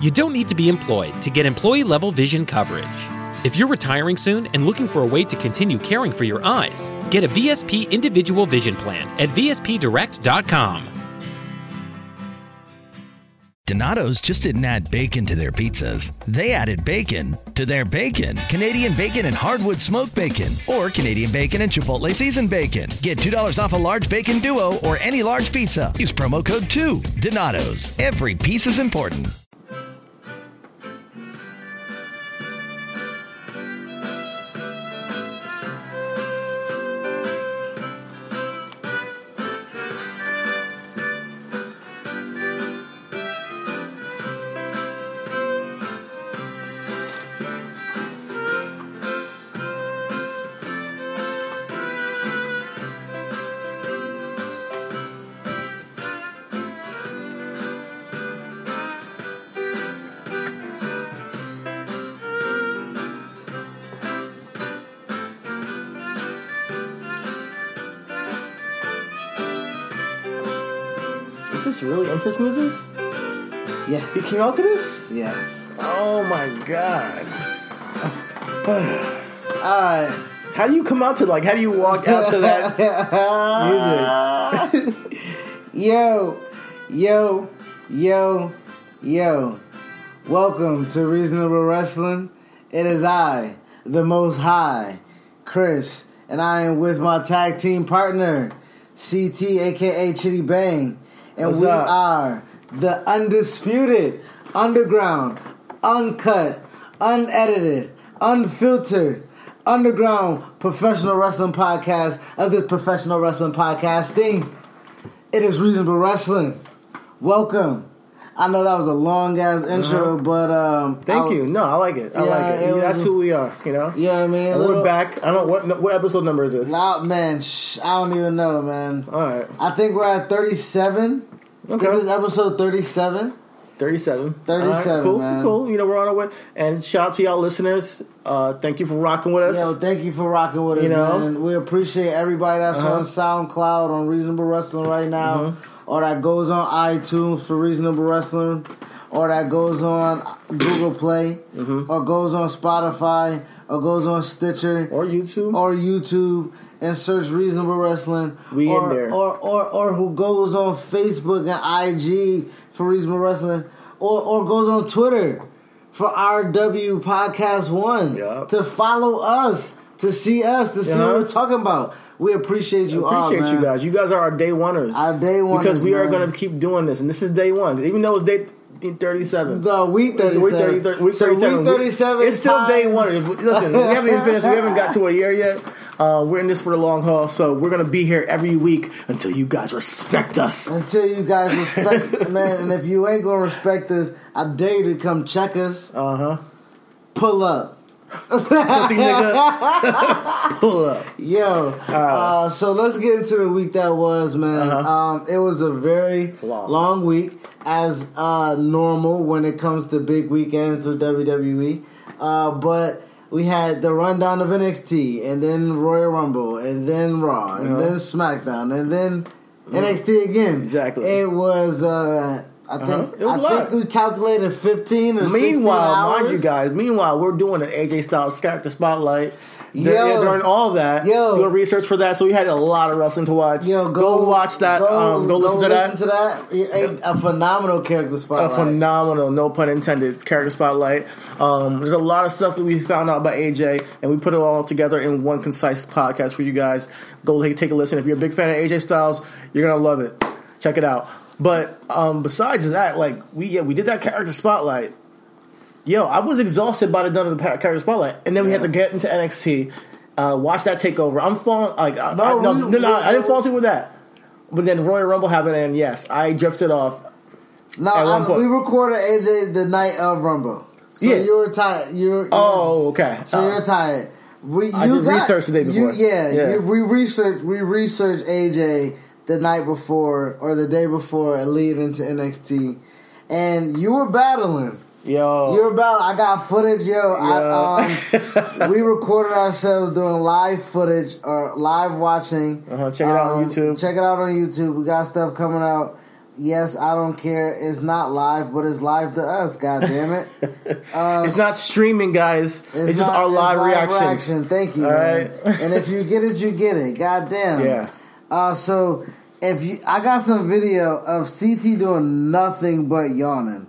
You don't need to be employed to get employee level vision coverage. If you're retiring soon and looking for a way to continue caring for your eyes, get a VSP individual vision plan at VSPdirect.com. Donato's just didn't add bacon to their pizzas. They added bacon to their bacon. Canadian bacon and hardwood smoked bacon, or Canadian bacon and Chipotle seasoned bacon. Get $2 off a large bacon duo or any large pizza. Use promo code 2. Donato's. Every piece is important. This really Empress music? Yeah. You came out to this? Yeah. Oh my god. All right. Uh, how do you come out to like? How do you walk out to that music? Yo, yo, yo, yo. Welcome to Reasonable Wrestling. It is I, the Most High, Chris, and I am with my tag team partner, CT, aka Chidi Bang, and What's we up? are the undisputed, underground, uncut, unedited, unfiltered, underground professional wrestling podcast of this professional wrestling podcasting. It is Reasonable Wrestling. Welcome. I know that was a long ass intro, but um, Uh-huh. Thank you. No, I like it. I Yeah, like it. it was- That's who we are. You know. Yeah, I mean, little- we're back. I don't what what episode number is this? Nah, man, I don't even know, man. All right. I think we're at thirty-seven. Okay. This is episode thirty-seven. 37. 37, All right, cool, man. cool. You know, we're on our way. And shout out to y'all listeners. Uh, thank you for rocking with us. Yo, thank you for rocking with us, You know? man. We appreciate everybody that's Uh-huh. on SoundCloud on Reasonable Wrestling right now, Mm-hmm. Or that goes on iTunes for Reasonable Wrestling, or that goes on Google Play, Mm-hmm. or goes on Spotify, or goes on Stitcher, or YouTube. or YouTube and search Reasonable Wrestling. We in or, there. Or, or or who goes on Facebook and IG for Reasonable Wrestling, or or goes on Twitter for RW Podcast One Yup. to follow us, to see us, to see what we're talking about. We appreciate you all. Appreciate man. you guys. You guys are our day oneers. Our day oneers, Because we are going to keep doing this. And this is day one. Even though it's day 37. The week thirty Week seven. 30, week So 37. week thirty seven. It's still day one. Listen, we haven't even finished. We haven't got to a year yet. Uh, we're in this for the long haul, so we're gonna be here every week until you guys respect us. Until you guys respect, us, man, and if you ain't gonna respect us, I dare you to come check us. Uh huh. Pull up. Pussy nigga. Pull up. Yo, uh, so let's get into the week that was, man. Uh-huh. Um, it was a very Long. long, week, as uh, normal when it comes to big weekends with WWE. Uh, but we had the rundown of NXT, and then Royal Rumble, and then Raw, and Uh-huh. then SmackDown, and then NXT again. Exactly. It was. Uh, I think. Uh-huh. It was I think we calculated fifteen or 16 Meanwhile, mind you guys, meanwhile, we're doing an AJ Styles character spotlight. Yo. during all that, Yo. doing research for that, so we had a lot of wrestling to watch. Yo, go, watch that. Go, um, go, listen to that. listen to that. A, a phenomenal character spotlight. a phenomenal, no pun intended, character spotlight. Um, there's a lot of stuff that we found out about AJ, and we put it all together in one concise podcast for you guys. Go take a listen. If you're a big fan of AJ Styles, you're gonna love it. Check it out. But um, besides that, like we yeah we did that character spotlight. Yo, I was exhausted by the done of the character spotlight, and then we had to get into NXT, uh, watch that takeover. I'm falling like I, No, I, no, we- no, no, I didn't fall asleep with that. But then Royal Rumble happened, and yes, I drifted off. No, I, we recorded AJ the night of Rumble. So Yeah. you were tired. You're, you're Oh, okay. So Uh, you're tired. We, you I did research the day you- before. yeah, Yeah. You, we researched. We researched AJ the night before or the day before, and lead into NXT, and you were battling. Yo, You were battling. I got footage, yo. I, um, we recorded ourselves doing live footage or live watching. Uh-huh, check it out on Um, YouTube. Check it out on YouTube. We got stuff coming out Yes, I don't care. It's not live, but it's live to us. God damn it! Uh, It's not streaming, guys. It's, just not- our it's live, reactions. reaction. Thank you. All man. right. and if you get it, you get it. God damn. Yeah. Uh, so if you, I got some video of CT doing nothing but yawning.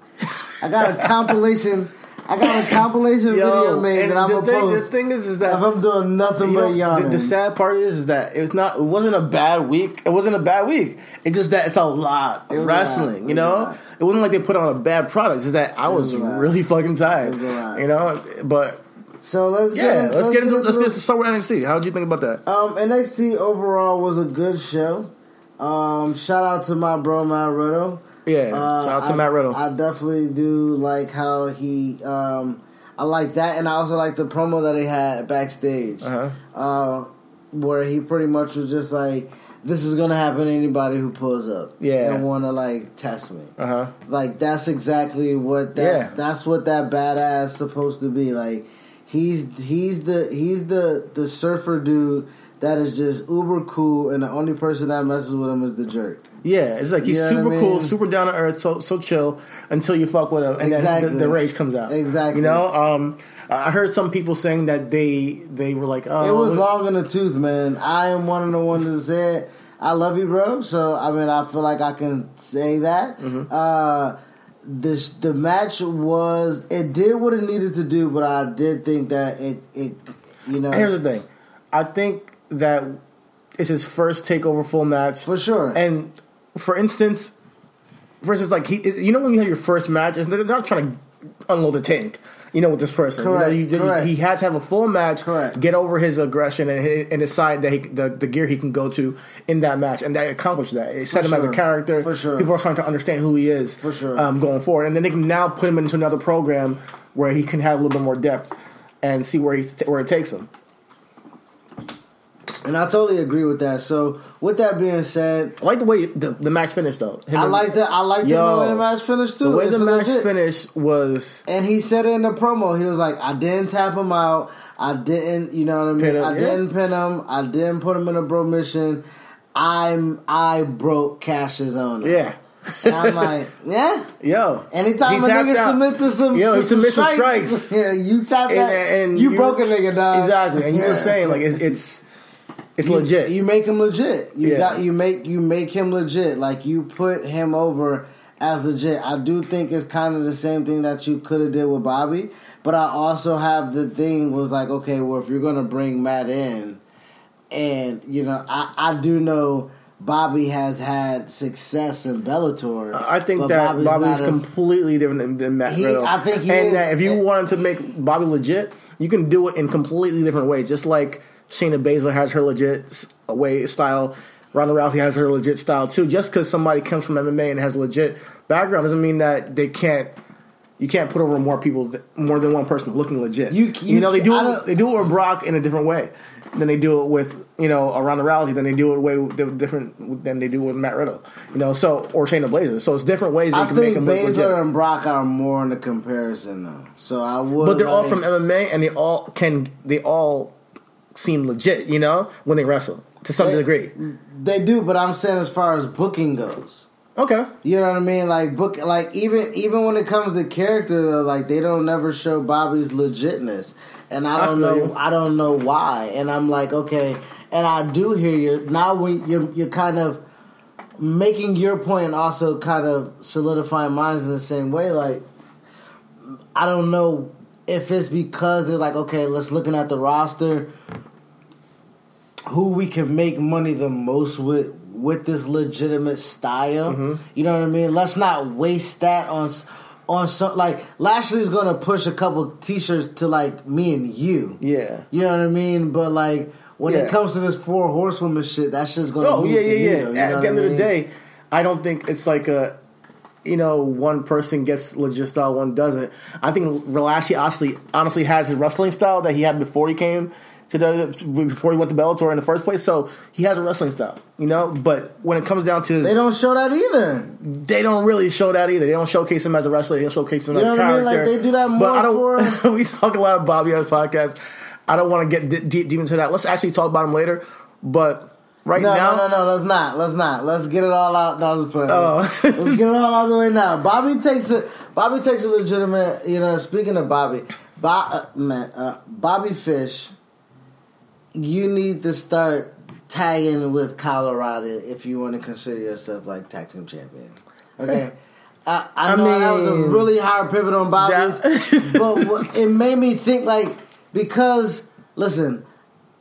I got a compilation. I got a compilation video made that I'm gonna thing, post. the thing is, is that if I'm doing nothing but know, yawning. the, the sad part is, is that it's not. It wasn't a bad week. It wasn't a bad week. It's just that it's a lot of lot. wrestling. It You was know, it wasn't like they put on a bad product. It's that I was, was really fucking tired. Was. You know, but so let's get yeah, get let's get into let's get into start with NXT. How did you think about that? Um, NXT overall was a good show. Um, shout out to my bro Matt Riddle. Yeah, Uh, shout out to I- Matt Riddle. I definitely do like how he. Um, I like that, and I also like the promo that he had backstage, Uh-huh. uh, where he pretty much was just like, "This is gonna happen to anybody who pulls up, Yeah. and want to like test me." Uh huh. Like that's exactly what that. Yeah. That's what that badass supposed to be. Like he's he's the he's the the surfer dude that is just uber cool, and the only person that messes with him is the jerk. Yeah, it's like he's You know super I cool, super down to earth, so so chill until you fuck with him, and then the, the rage comes out. Exactly. You know, um, I heard some people saying that they they were like, oh, It was long in the tooth, man. I am one of the ones that said, "I love you, bro." So I mean, I feel like I can say that. Mm-hmm. Uh, this the match was it did what it needed to do, but I did think that it it you know Here's the thing, I think that it's his first takeover full match for sure. And for instance, for instance, like he, you know, when you have your first match, they're not trying to unload the tank. You know, with this person, You know, Correct, you- you- correct. he had to have a full match, Correct. get over his aggression, and, and decide that he, the the gear he can go to in that match, and that accomplished that. It set him as a character. For sure. people are starting to understand who he is For sure. um, going forward, and then they can now put him into another program where he can have a little bit more depth and see where he where it takes him. And I totally agree with that. So, with that being said, I like the way the, the match finished though. Him I like that. I like the way the match finished too. The way It's the match legit. finished was And he said it in the promo. He was like, "I didn't tap him out. I didn't, you know what I mean. Him, I yeah. didn't pin him. I didn't put him in a bro mission. I'm I broke Cash's owner. yeah. And I'm like, yeah. Yo, Anytime a nigga out. submit to some, Yo, to some submits some strikes, strikes. yeah, you tap And- that, and you you- broke a nigga, dog. exactly, and you were saying like it's it's it's You- legit. You make him legit. You Yeah. got you make you make him legit. Like you put him over as legit. I do think it's kind of the same thing that you could have did with Bobby, but I also have the thing was like, okay, well if you're gonna bring Matt in, and you know, I I do know. Bobby has had success in Bellator. I think that Bobby's, as- completely different than, Matt He- Riddle. I think he and is- that if you and- wanted to make Bobby legit, you can do it in completely different ways. Just like Shayna Baszler has her legit way style, Ronda Rousey has her legit style too. Just because somebody comes from MMA and has a legit background doesn't mean that they can't. You can't put over more people, more than one person looking legit. You- you- know they do it, they do it with Brock in a different way than they do it with you know a Ronda Rousey. Then they do it way different than they do with Matt Riddle. You know, so or Shayna Baszler. So it's different ways you I can make think them look legit. And Brock are more in the comparison though. So I would, But they're all from MMA, and they all can they all seem legit. You know, when they wrestle to some They- degree. They do, but I'm saying as far as booking goes. Okay. You know what I mean? Like book, like even even when it comes to character, though, like they don't never show Bobby's legitness, and I I don't feel know, you. I don't know why. And I'm like, okay, and I do hear you now. When you're you're kind of making your point, and also kind of solidifying mine in the same way. Like I don't know if it's because they're like, okay, let's looking at the roster, who we can make money the most with with this legitimate style. Mm-hmm. You know what I mean? Let's not waste that on on some like Lashley's gonna push a couple t-shirts to like me and you. Yeah. You know what I mean? But like when Yeah. it comes to this four horsewoman shit, that's just gonna Oh move yeah, yeah, yeah. needle, At the end I of the day, I don't think it's like a. You know, one person gets legit style, one doesn't. I think Lashley honestly, honestly has his wrestling style that he had before he came to the before he went to Bellator in the first place. So he has a wrestling style, you know. But when it comes down to his, They don't show that either. they don't really show that either. They don't showcase him as a wrestler. They don't showcase him You as know a what I mean? character. Like, they do that more. But I don't. we talk a lot of Bobby on the podcast. I don't want to get di- deep, deep into that. Let's actually talk about him later. But right no, now. no, no, no. Let's not. Let's not. Let's get it all out. No, let's play. Oh. let's get it all out the way now. Bobby takes it. Bobby takes a legitimate. You know, speaking of Bobby, Bo, uh, man, uh, Bobby Fish, you need to start tagging with Kyle O'Reilly if you want to consider yourself like tag team champion. Okay. I, I I know that was a really hard pivot on Bobby's, but it made me think like because listen,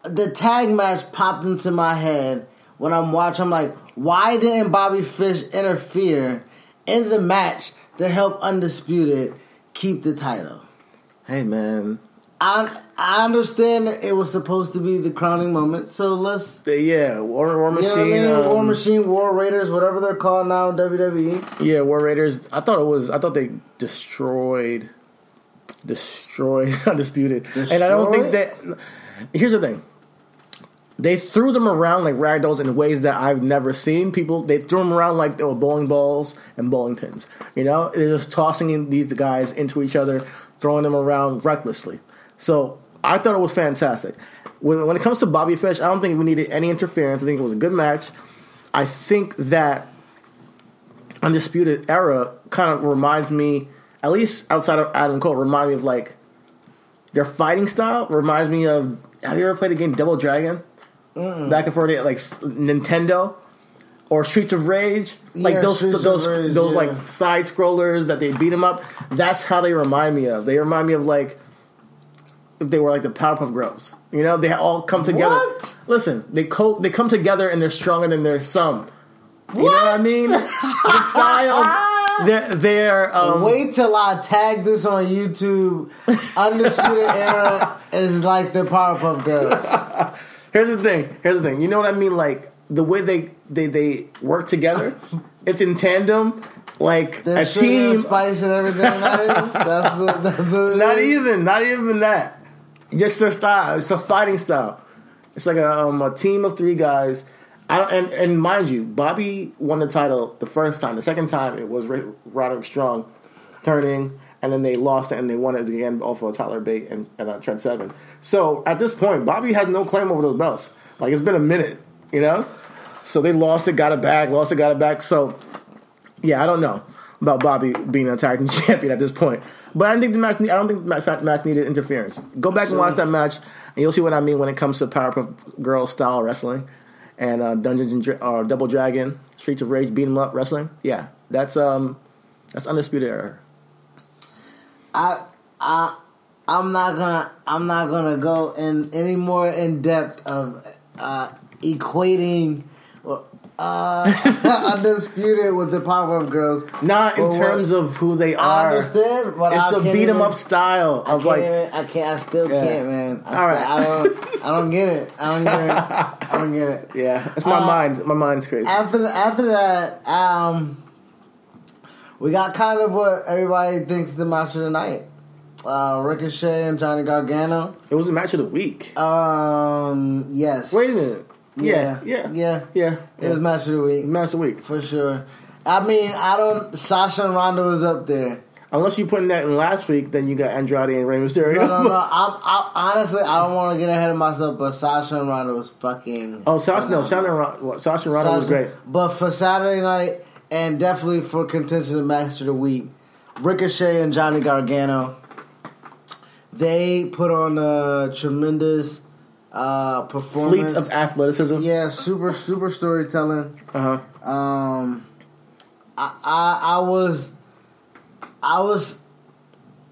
the tag match popped into my head when I'm watching. I'm like, why didn't Bobby Fish interfere in the match to help Undisputed keep the title? Hey man, I I understand it was supposed to be the crowning moment, so let's. The- yeah, War, War You know I Machine, mean? War um, Machine, War Raiders, whatever they're called now, WWE. yeah, War Raiders. I thought it was. I thought they destroyed, destroyed undisputed, and I don't think that. Here's the thing. They threw them around like ragdolls in ways that I've never seen. People they threw them around like they were bowling balls and bowling pins. You know, they're just tossing in these guys into each other, throwing them around recklessly. So I thought it was fantastic. When, when it comes to Bobby Fish, I don't think we needed any interference. I think it was a good match. I think that Undisputed Era kind of reminds me, at least outside of Adam Cole, remind me of like their fighting style. Reminds me of. Have you ever played a game Double Dragon? Mm. Back and forth, like Nintendo or Streets of Rage, like Yeah, those Streets those Rage, those yeah. like side scrollers that they beat them up. That's how they remind me of. They remind me of like if they were like the Powerpuff Girls. You know, they all come together. What? Listen, they co- they come together and they're stronger than their sum. You know what I mean? the style, they're, they're um, Wait till I tag this on YouTube. Undisputed Era is like the Powerpuff Girls. Here's the thing. Here's the thing. You know what I mean? Like the way they they they work together. it's in tandem. Like Their a sugar and team. spice and everything. That is. That's, the, that's what it Not is. even. Not even that. Just their style. It's a fighting style. It's like a, um, a team of three guys. I don't, and and mind you, Bobby won the title the first time. The second time it was Roderick Strong turning, and then they lost it and they won it again off of Tyler Bate and, and uh, Trent Seven. So at this point, Bobby has no claim over those belts. Like it's been a minute, you know. So they lost it, got it back, lost it, got it back. So yeah, I don't know about Bobby being a tag team champion at this point. But I don't think the match. I don't think the match, needed interference. Go back and watch that match, and you'll see what I mean when it comes to Powerpuff Girl style wrestling and uh, Dungeons and Dra- or Double Dragon, Streets of Rage, beat 'em up wrestling. Yeah, that's um, that's undisputed era. I I I'm not gonna I'm not gonna go in any more in depth of uh, equating uh, undisputed with the Powerpuff Girls. Not in Well, what- terms of who they are. I understand, but it's I the beat 'em up style I of like. even, I can't. I still Yeah. can't, man. I, All still- I don't. I don't get it. I don't get it. I don't get it. Yeah, it's my Uh, mind. My mind's crazy. After after that, um, we got kind of what everybody thinks is the match of the night. Uh, Ricochet and Johnny Gargano. It was a match of the week. Um, yes. Wait a minute. Yeah, Yeah. yeah, Yeah. yeah. It was match of the week match of the week. for sure. I mean, I don't. Sasha and Ronda was up there. Unless you putting that in last week, then you got Andrade and Rey Mysterio. No, no, no. I'm, I, honestly, I don't want to get ahead of myself, but Sasha and Ronda was fucking. Oh, Sasha, no, Sasha and Ronda, Sasha and Ronda was great. But for Saturday night, and definitely for contention of match of the week, Ricochet and Johnny Gargano, they put on a tremendous uh, performance. Fleets of athleticism. yeah, super super storytelling. Uh huh. Um, I, I I was I was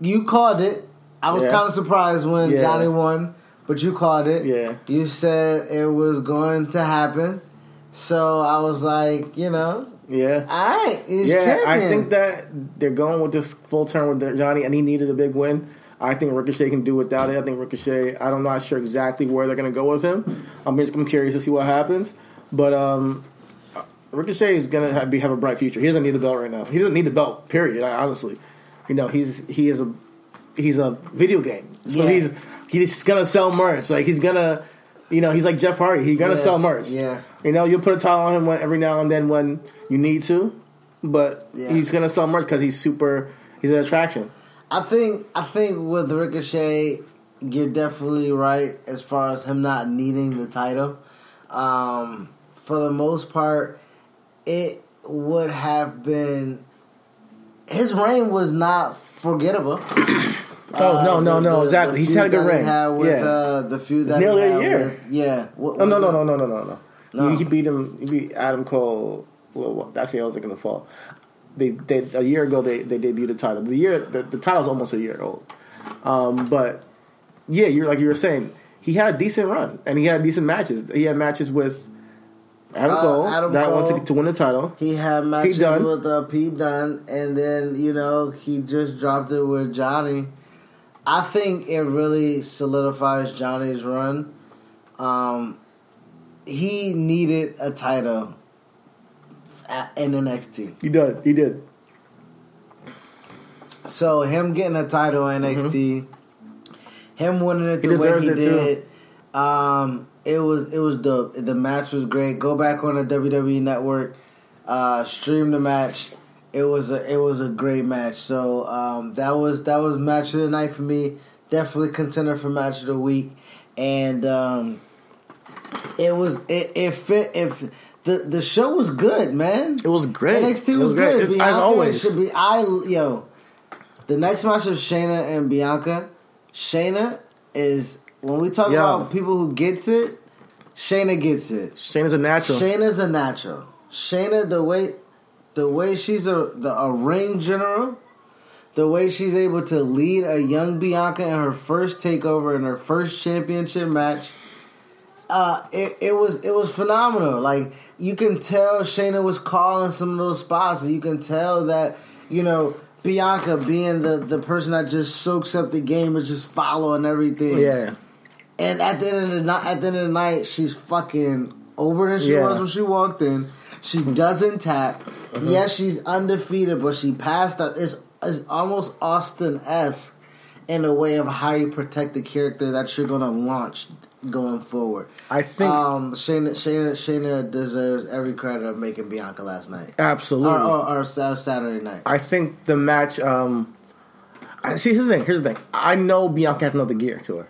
you called it. I was Yeah. kind of surprised when Yeah. Johnny won, but you called it. Yeah. You said it was going to happen. So I was like, you know, Yeah. all right, Yeah. I think that they're going with this full turn with Johnny, and he needed a big win. I think Ricochet can do without it. I think Ricochet. I'm not sure exactly where they're going to go with him. I'm just I'm curious to see what happens. But um, Ricochet is going to have, be, have a bright future. He doesn't need the belt right now. He doesn't need the belt. Period. I, honestly, you know, he's he is a he's a video game. So Yeah. he's he's gonna sell merch. Like he's gonna, you know, he's like Jeff Hardy. He's gonna Yeah. sell merch. Yeah. You know, you'll put a title on him when, every now and then when you need to, but Yeah. he's gonna sell merch because he's super. He's an attraction. I think I think with Ricochet, you're definitely right as far as him not needing the title. Um, for the most part, it would have been. His reign was not forgettable. Oh no, no, no, exactly. He's had a good reign. had with, yeah. uh, the feud that Nearly a year. With, yeah. What no, was no, no, no, no, no, no. No. He, beat him. He beat Adam Cole. while- Actually, I was looking to fall. They, they a year ago they, they debuted the title. The year the, the title's almost a year old. Um, but yeah, you're like you were saying. He had a decent run and he had decent matches. He had matches with Adam Uh, Cole Adam that Cole. won to, to win the title. He had matches with uh, Pete Dunne, and then you know he just dropped it with Johnny. I think it really solidifies Johnny's run. Um, he needed a title at, in NXT, He did. He did. so him getting a title in NXT, him winning it Mm-hmm. He the way he it, too. did, um, it was it was dope. The match was great. Go back on the WWE Network, uh, stream the match. It was a it was a great match. So um, that was that was match of the night for me. Definitely contender for match of the week, and um, it was it it fit if. The, the show was good, man. It was great. NXT It was, was great. good. It's- as always. should be. I yo, the next match of Shayna and Bianca. Shayna is when we talk Yo. about people who gets it. Shayna gets it. Shayna's a natural. Shayna's a natural. Shayna, the way, the way she's a the a ring general, the way she's able to lead a young Bianca in her first takeover in her first championship match. Uh, it, it was it was phenomenal. Like you can tell Shayna was calling some of those spots, and you can tell that you know Bianca being the the person that just soaks up the game is just following everything. yeah. And at the end of the night, at the end of the night, she's fucking over than she Yeah. was when she walked in. She doesn't tap. Uh-huh. Yes, she's undefeated, but she passed up. It's, it's almost Austin esque in a way of how you protect the character that you're gonna launch going forward. I think Um, Shayna, Shayna, Shayna deserves every credit of making Bianca last night absolutely. or, or, or Saturday night. I think the match. Um, I see. Here's the thing. Here's the thing. I know Bianca has another gear to her.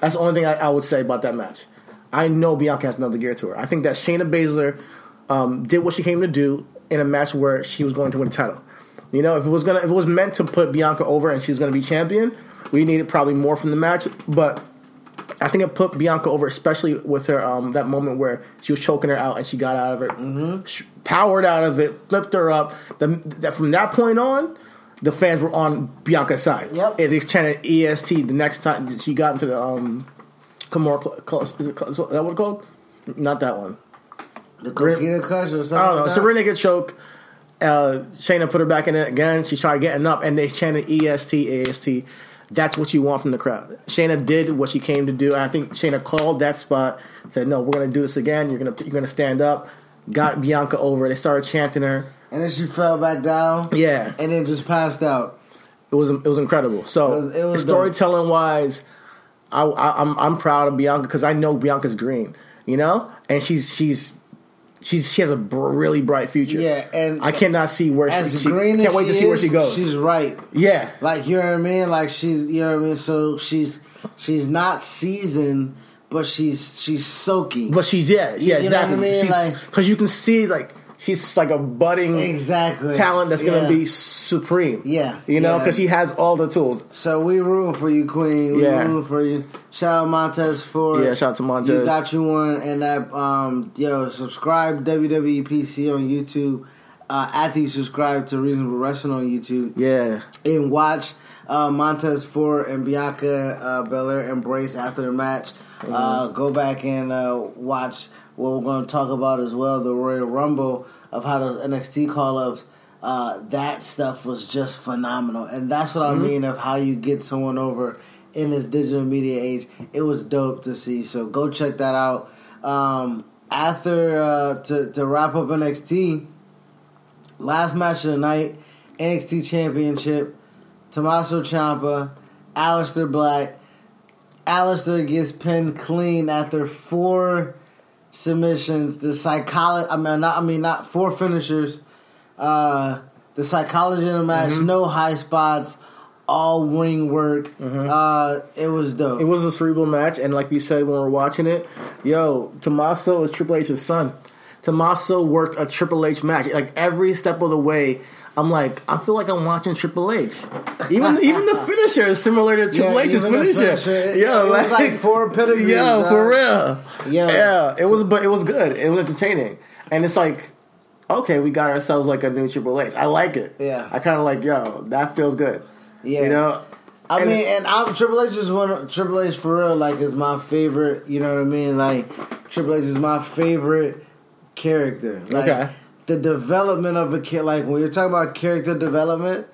That's the only thing I, I would say about that match. I know Bianca has another gear to her. I think that Shayna Baszler um, did what she came to do in a match where she was going to win the title. You know, if it was gonna, if it was meant to put Bianca over and she was going to be champion, we needed probably more from the match. But I think it put Bianca over, especially with her um, that moment where she was choking her out and she got out of it, Mm-hmm. powered out of it, flipped her up. The, that from that point on, the fans were on Bianca's side. Yep. And they chanted EST the next time she got into the um, Kimura Cl- Cl- is, it, is that what it's called? Not that one. The Coquina Crush or something. I don't know. like? Serena gets choked. Uh, Shayna put her back in it again. She tried getting up, and they chanted EST, AST. That's what you want from the crowd. Shayna did what she came to do. I think Shayna called that spot. Said, "No, we're going to do this again. You're going to you're going to stand up." Got Bianca over. They started chanting her. and then she fell back down. Yeah, and then just passed out. it was it was incredible. So It was- it was storytelling wise, I, I, I'm I'm proud of Bianca because I know Bianca's green. You know, and she's she's she's she has a br- really bright future. Yeah, and I cannot see where As she, she green can't as wait to she see where she goes. She's right. yeah, Like you know what I mean? Like she's you know what I mean. So she's she's not seasoned, but she's she's soaking. but she's yeah yeah You know what I exactly. mean? Like- Because you can see like she's like a budding exactly talent that's going Yeah. to be supreme. Yeah, you know yeah. because she has all the tools. So we rooting for you, Queen. We Yeah. for you. Shout out Montez for Yeah, shout out to Montez. You got you one, and that um yo subscribe WWE PC on YouTube. Uh, after you subscribe to Reasonable Wrestling on YouTube, Yeah, and watch uh, Montez Ford and Bianca uh, Belair embrace after the match. Uh, go back and uh, watch what we're going to talk about as well the Royal Rumble of how those NXT call ups. Uh, that stuff was just phenomenal, and that's what I mean of how you get someone over in this digital media age. It was dope to see. So go check that out. Um, after uh, to to wrap up NXT, last match of the night, NXT Championship. Tommaso Ciampa, Aleister Black. Aleister gets pinned clean after four submissions. The psychology, I mean, not, I mean, not four finishers. Uh, the psychology in the match, no high spots, all ring work. Uh, it was dope. Mm-hmm. It was a cerebral match, and like we said when we are watching it, yo, Tommaso is Triple H's son. Tommaso worked a Triple H match. Like every step of the way, I'm like, I feel like I'm watching Triple H. Even even the finisher is similar to Triple Yeah, H's finisher. finisher, it was like four pedigrees, Yo, dog. for real. Yeah. yeah. It was, but it was good. It was entertaining, and it's like. Okay, we got ourselves like a new Triple H. I like it. Yeah. I kind of like, yo, that feels good. Yeah. You know? I And- mean, and I'm Triple H is one. Triple H for real, like is my favorite. You know what I mean? Like Triple H is my favorite character. Like, Okay. The development of a kid, like when you're talking about character development,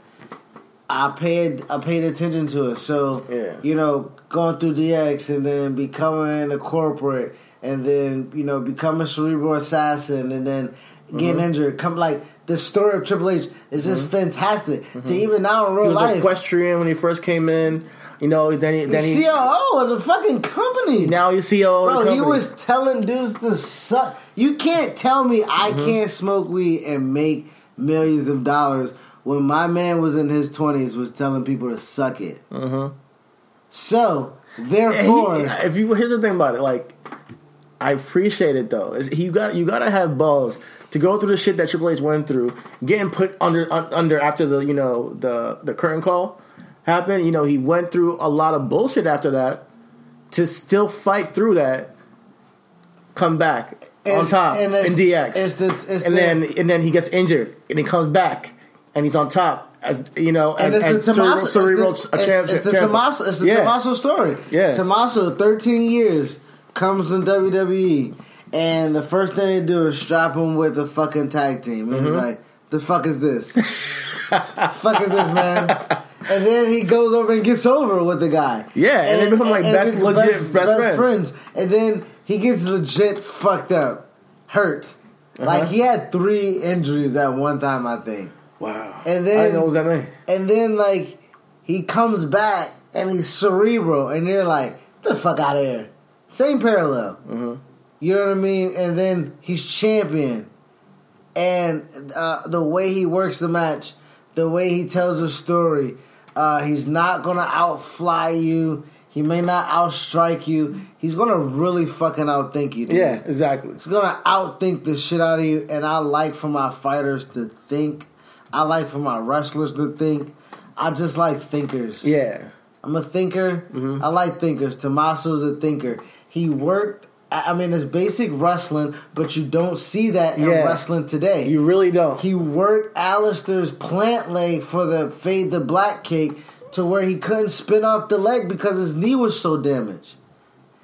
I paid I paid attention to it. So Yeah. you know, going through DX and then becoming a corporate, and then you know becoming a cerebral assassin, and then getting Mm-hmm. injured. Come like the story of Triple H is just fantastic. To even now in real He was life, equestrian when he first came in. You know, then he then the he COO of the fucking company. now he's CEO of Bro, he was telling dudes to suck. You can't tell me I Mm-hmm. can't smoke weed and make millions of dollars when my man was in his twenties was telling people to suck it. Mm-hmm. So therefore, he- if you here's the thing about it, like I appreciate it though. You got you got to have balls to go through the shit that Triple H went through, getting put under un, under after the you know the the curtain call happened. You know he went through a lot of bullshit after that to still fight through that, come back on top and in DX, it's the- it's and the- then and then he gets injured and he comes back and he's on top. As, you know, and as, it's the Tommaso, cerebral, it's, the, champ- it's, it's the Tommaso, it's the Yeah. Tommaso story. Yeah. Tommaso, thirteen years comes in WWE, and the first thing they do is strap him with a fucking tag team, and he's Mm-hmm. like, "The fuck is this? fuck is this, man?" And then he goes over and gets over with the guy. Yeah, and they become, like, best gets legit best friends. And then he gets legit fucked up, hurt. Uh-huh. Like he had three injuries at one time, I think. Wow. And I then didn't know what was that name. and then like he comes back and he's cerebral, and you're like, the fuck out of here. Same parallel. Mm-hmm. You know what I mean? And then he's champion, and uh, the way he works the match, the way he tells the story, uh, he's not gonna outfly you. He may not outstrike you. He's gonna really fucking outthink you. Dude. Yeah, exactly. It's gonna outthink the shit out of you, and I like for my fighters to think. I like for my wrestlers to think. I just like thinkers. Yeah. I'm a thinker. Mm-hmm. I like thinkers. Tommaso's a thinker. He worked. I I mean, it's basic wrestling, but you don't see that in Yeah. wrestling today. You really don't. he worked Aleister's plant leg for the fade the black cake to where he couldn't spin off the leg because his knee was so damaged.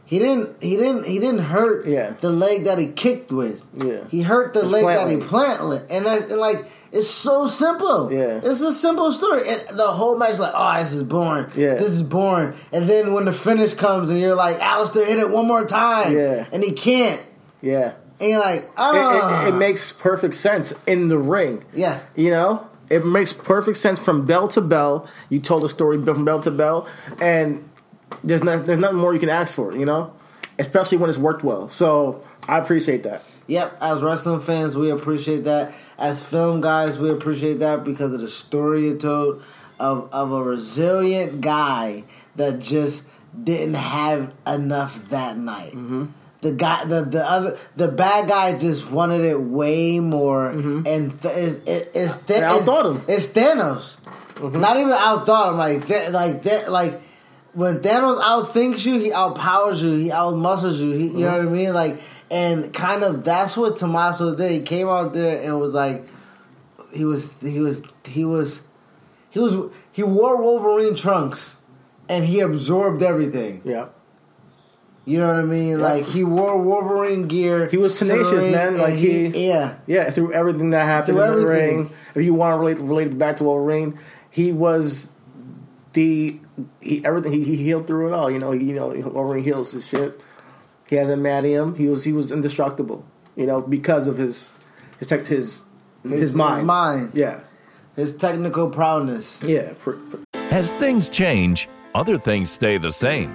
He didn't. He didn't. He didn't hurt Yeah. the leg that he kicked with. Yeah. He hurt the, The leg that he planted, and that's and like it's so simple. Yeah. it's a simple story, and the whole match like, oh, this is boring. Yeah. this is boring. And then when the finish comes, and you're like, Aleister hit it one more time. Yeah. and he can't. yeah. And you're like, It, oh, it, it ah. makes perfect sense in the ring. yeah. You know? It makes perfect sense from bell to bell. You told a story from bell to bell, and there's not, there's nothing more you can ask for, you know? Especially when it's worked well. So I appreciate that. Yep, as wrestling fans, we appreciate that. As film guys, we appreciate that because of the story it told of, of a resilient guy that just didn't have enough that night. Mm-hmm. The guy, the the other, the bad guy just wanted it way more, and th- it's, it, it's, th- it's outthought him. Mm-hmm. It's Thanos. Not even outthought him. Like th- like that. Like when Thanos outthinks you, he outpowers you. He outmuscles you. He, you know what I mean? Like and kind of that's what Tommaso did. He came out there and was like, he was he was he was he was he wore Wolverine trunks, and he absorbed everything. Yeah. You know what I mean? Like he wore Wolverine gear. He was tenacious, man. Like, he- yeah. Yeah, through everything that happened Through in the everything. ring. If you want to relate relate it back to Wolverine, he was the he everything he, he healed through it all. You know, he, you know Wolverine heals his shit. He has a Madium. He was he was indestructible. You know, because of his his tech, his, his his mind. mind. Yeah, His technical prowess. yeah. pr- pr- As things change, other things stay the same.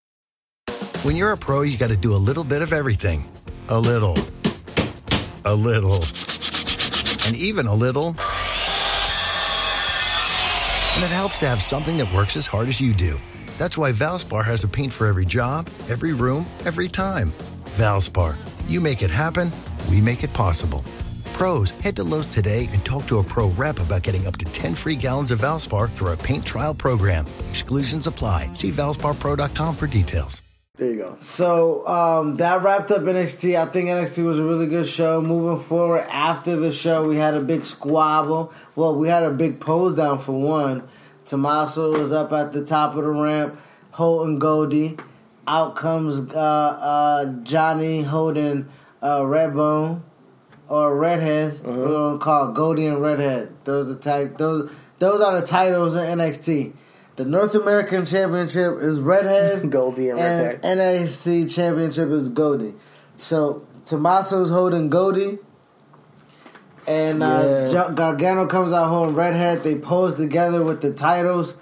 When you're a pro, you got to do a little bit of everything. A little. A little. And even a little. And it helps to have something that works as hard as you do. That's why Valspar has a paint for every job, every room, every time. Valspar. You make it happen, we make it possible. Pros, head to Lowe's today and talk to a pro rep about getting up to 10 free gallons of Valspar through our paint trial program. Exclusions apply. See valsparpro.com for details. There you go. So um, that wrapped up NXT. I think NXT was a really good show. Moving forward, after the show, we had a big squabble. Well, we had a big pose down for one. Tommaso was up at the top of the ramp, holding Goldie. Out comes uh, uh, Johnny holding uh, Redbone or Redhead. We're gonna call it Goldie and Redhead. Those are tag. Those those are the titles in NXT. The North American Championship is Redhead. Goldie and Redhead. NXT Championship is Goldie. So Tommaso's holding Goldie. And uh, Yeah. Gargano comes out holding Redhead. They pose together with the titles.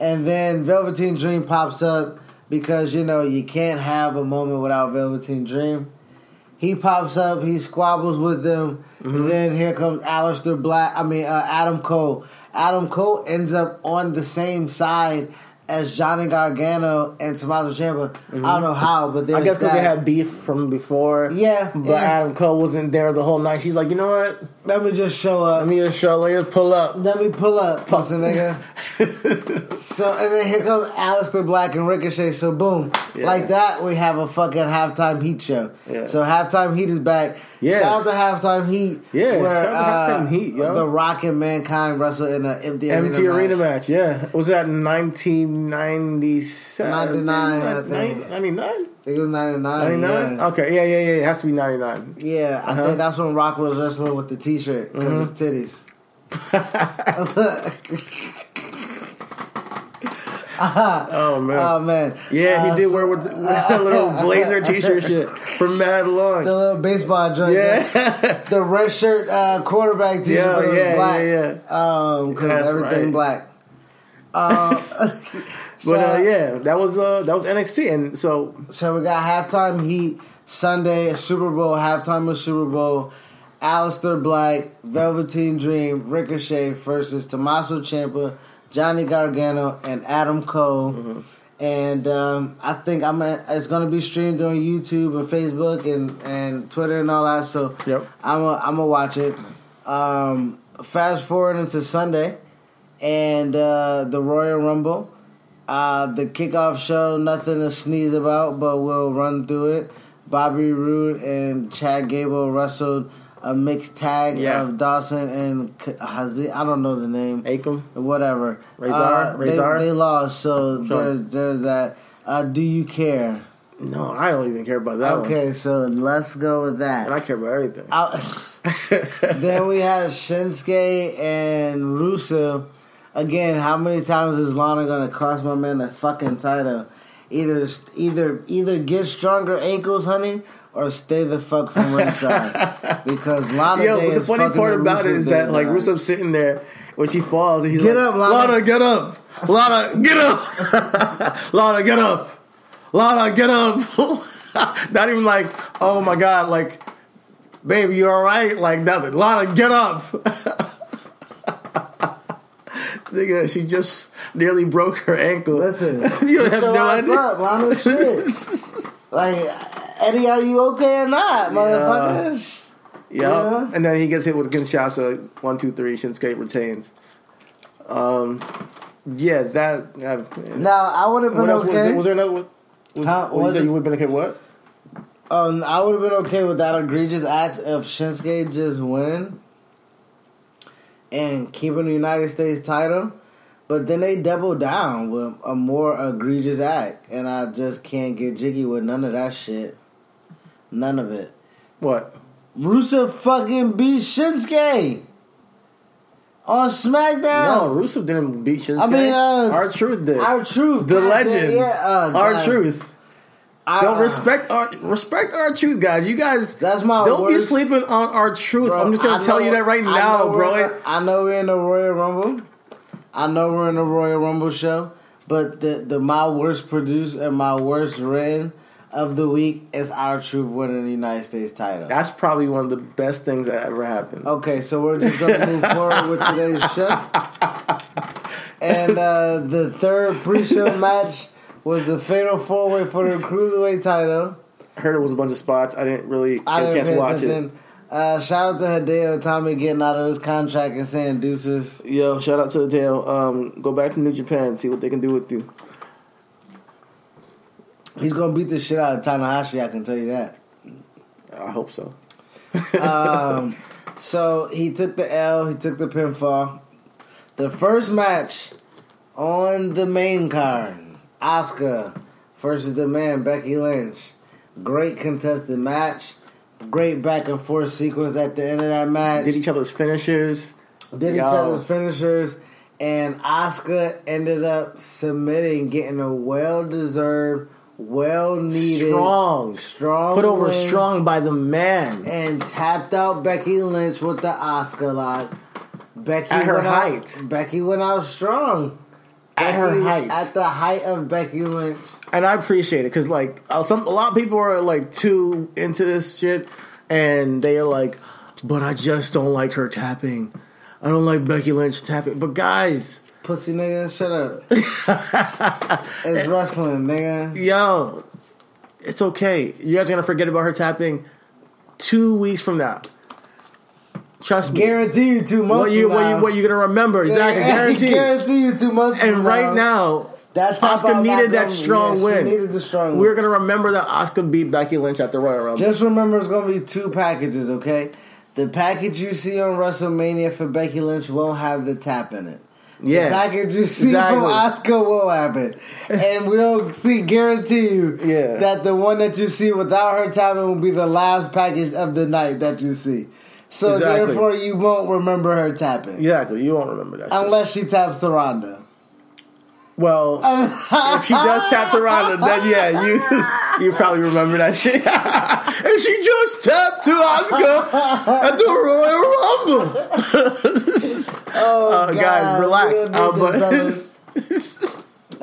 And then Velveteen Dream pops up because, you know, you can't have a moment without Velveteen Dream. He pops up, he squabbles with them. Mm-hmm. And then here comes Aleister Black, I mean, uh, Adam Cole. Adam Cole ends up on the same side as Johnny Gargano and Tommaso Ciampa. I don't know how, but Mm-hmm. I guess because they had beef from before. Yeah, But yeah. Adam Cole wasn't there the whole night. She's like, you know what? Let me just show up. Let me just show. Let me just pull up. Let me pull up, listen, nigga. so and then here comes Aleister Black and Ricochet. So boom, Yeah. like that, we have a fucking halftime heat show. Yeah. So halftime heat is back. Yeah. Shout out to halftime heat. Yeah, where shout out to Halftime Heat, yo. the Rock and Mankind wrestle in an empty Empty arena match. match. Yeah, was that 1997? 99, I think. 99. I think it was ninety nine. 99. Yeah. Okay, yeah, yeah, yeah. It has to be 99. Yeah, I Uh-huh. think that's when Rock was wrestling with the T-shirt because Mm-hmm. it's titties. Oh man. Oh man, yeah, Uh, he did so- wear with, with little blazer t-shirt shit from Mad the little baseball joint. Yeah. the red shirt uh, quarterback T-shirt. Yeah, yeah, black. yeah, Um, because That's everything right. black. Um, But uh, yeah, that was uh, that was NXT, and so So we got halftime heat Sunday, Super Bowl, halftime of Super Bowl. Aleister Black, Velveteen Dream, Ricochet versus Tommaso Ciampa, Johnny Gargano, and Adam Cole. Mm-hmm. And um, I think I'm a, it's gonna be streamed on YouTube and Facebook and, and Twitter and all that. So Yep. I'm a, I'm gonna watch it. Um, fast forward into Sunday and uh, the Royal Rumble. Uh, the kickoff show, nothing to sneeze about, but we'll run through it. Bobby Roode and Chad Gable wrestled a mixed tag Yeah. of Dawson and Hazi. I don't know the name. Akam. Whatever. Rezar? Uh, they, Rezar? they lost, so Sure. there's there's that. Uh, do you care? No, I don't even care about that okay, one. so let's go with that. And I care about everything. Then we had Shinsuke and Rusev. Again, how many times is Lana gonna cost my man a fucking title? Either either either get stronger ankles, honey, or stay the fuck from ringside. because Lana Yo, Day but the is funny part about it Day, that like. Rusev's sitting there when she falls, and he's like, Get like, up, Lana. get up, Lana, get up, Lana, get up, Lana, get up. Not even like, oh my god, like, baby, you all right? Like nothing. Lana, get up. Nigga, she just nearly broke her ankle. Listen, you don't have no idea. up, Lana. Shit, like Eddie, are you okay or not, motherfucker? Yeah. Yeah. And then he gets hit with Kinshasa. One, two, three. Shinsuke retains. Um, yeah, that. Uh, Now I would have been else was okay. there? Was there another one? Was, Huh? you Was said it- you would have been okay? What? Um, I would have been okay with that egregious act of Shinsuke just winning and keeping the United States title. But then they doubled down with a more egregious act, and I just can't get jiggy with none of that shit. None of it. What? Rusev fucking beat Shinsuke on SmackDown. No, Rusev didn't beat Shinsuke. I mean, uh, R-Truth did. R-Truth, the legend. Yeah, uh, R-Truth. I- Don't respect our respect R-Truth, guys. You guys, That's my don't be sleeping on R-Truth. Bro, I'm just gonna tell you that right I now, bro. we're in a- I know we're in the Royal Rumble. I know we're in the Royal Rumble show, but the the my worst produced and my worst written of the week is R-Truth winning the United States title. That's probably one of the best things that ever happened. Okay, so we're just gonna move forward with today's show. And uh, the third pre-show match was the fatal four-way for the cruiserweight title. I Heard it was a bunch of spots. I didn't really get I a didn't chance to watch attention. Uh, shout out to Hideo Itami getting out of his contract and saying deuces. Yo, shout out to the tail. Um, go back to New Japan, see what they can do with you. He's gonna beat the shit out of Tanahashi. I can tell you that. I hope so. Um, so he took the L. He took the pinfall. The first match on the main card, Asuka versus the man Becky Lynch. Great contested match. Great back and forth sequence at the end of that match. Did each other's finishers. did each other's finishers, and Asuka ended up submitting, getting a well deserved, well needed, Strong. strong, Put over strong by the man. and tapped out Becky Lynch with the Asuka lock. Becky At her out- height. Becky went out strong. At her height. At the height of Becky Lynch. and I appreciate it because like uh, some a lot of people are like too into this shit, and they are like, but I just don't like her tapping. I don't like Becky Lynch tapping. But guys, Pussy nigga, shut up. it's wrestling, nigga. yo, it's okay. You guys are gonna forget about her tapping two weeks from now. Trust me. Guarantee you two months what you what you what you gonna remember? Exactly, guarantee. guarantee you two months And right now, That Asuka needed that strong yeah, she win. needed the strong win. We're gonna remember that Asuka beat Becky Lynch at the Royal Rumble. Just remember, it's going to be two packages, okay? The package you see on WrestleMania for Becky Lynch won't have the tap in it. yeah, The package you see Exactly. from Asuka will have it. And we'll see, guarantee you, Yeah. that the one that you see without her tapping will be the last package of the night that you see. So Exactly. therefore, you won't remember her tapping. exactly. You won't remember that. shit. Unless she taps to Ronda. Well, if she does tap to Ronda, then yeah, you you probably remember that shit. and she just tapped to Asuka at the Royal Rumble. Oh, Uh, guys, relax. Uh, but-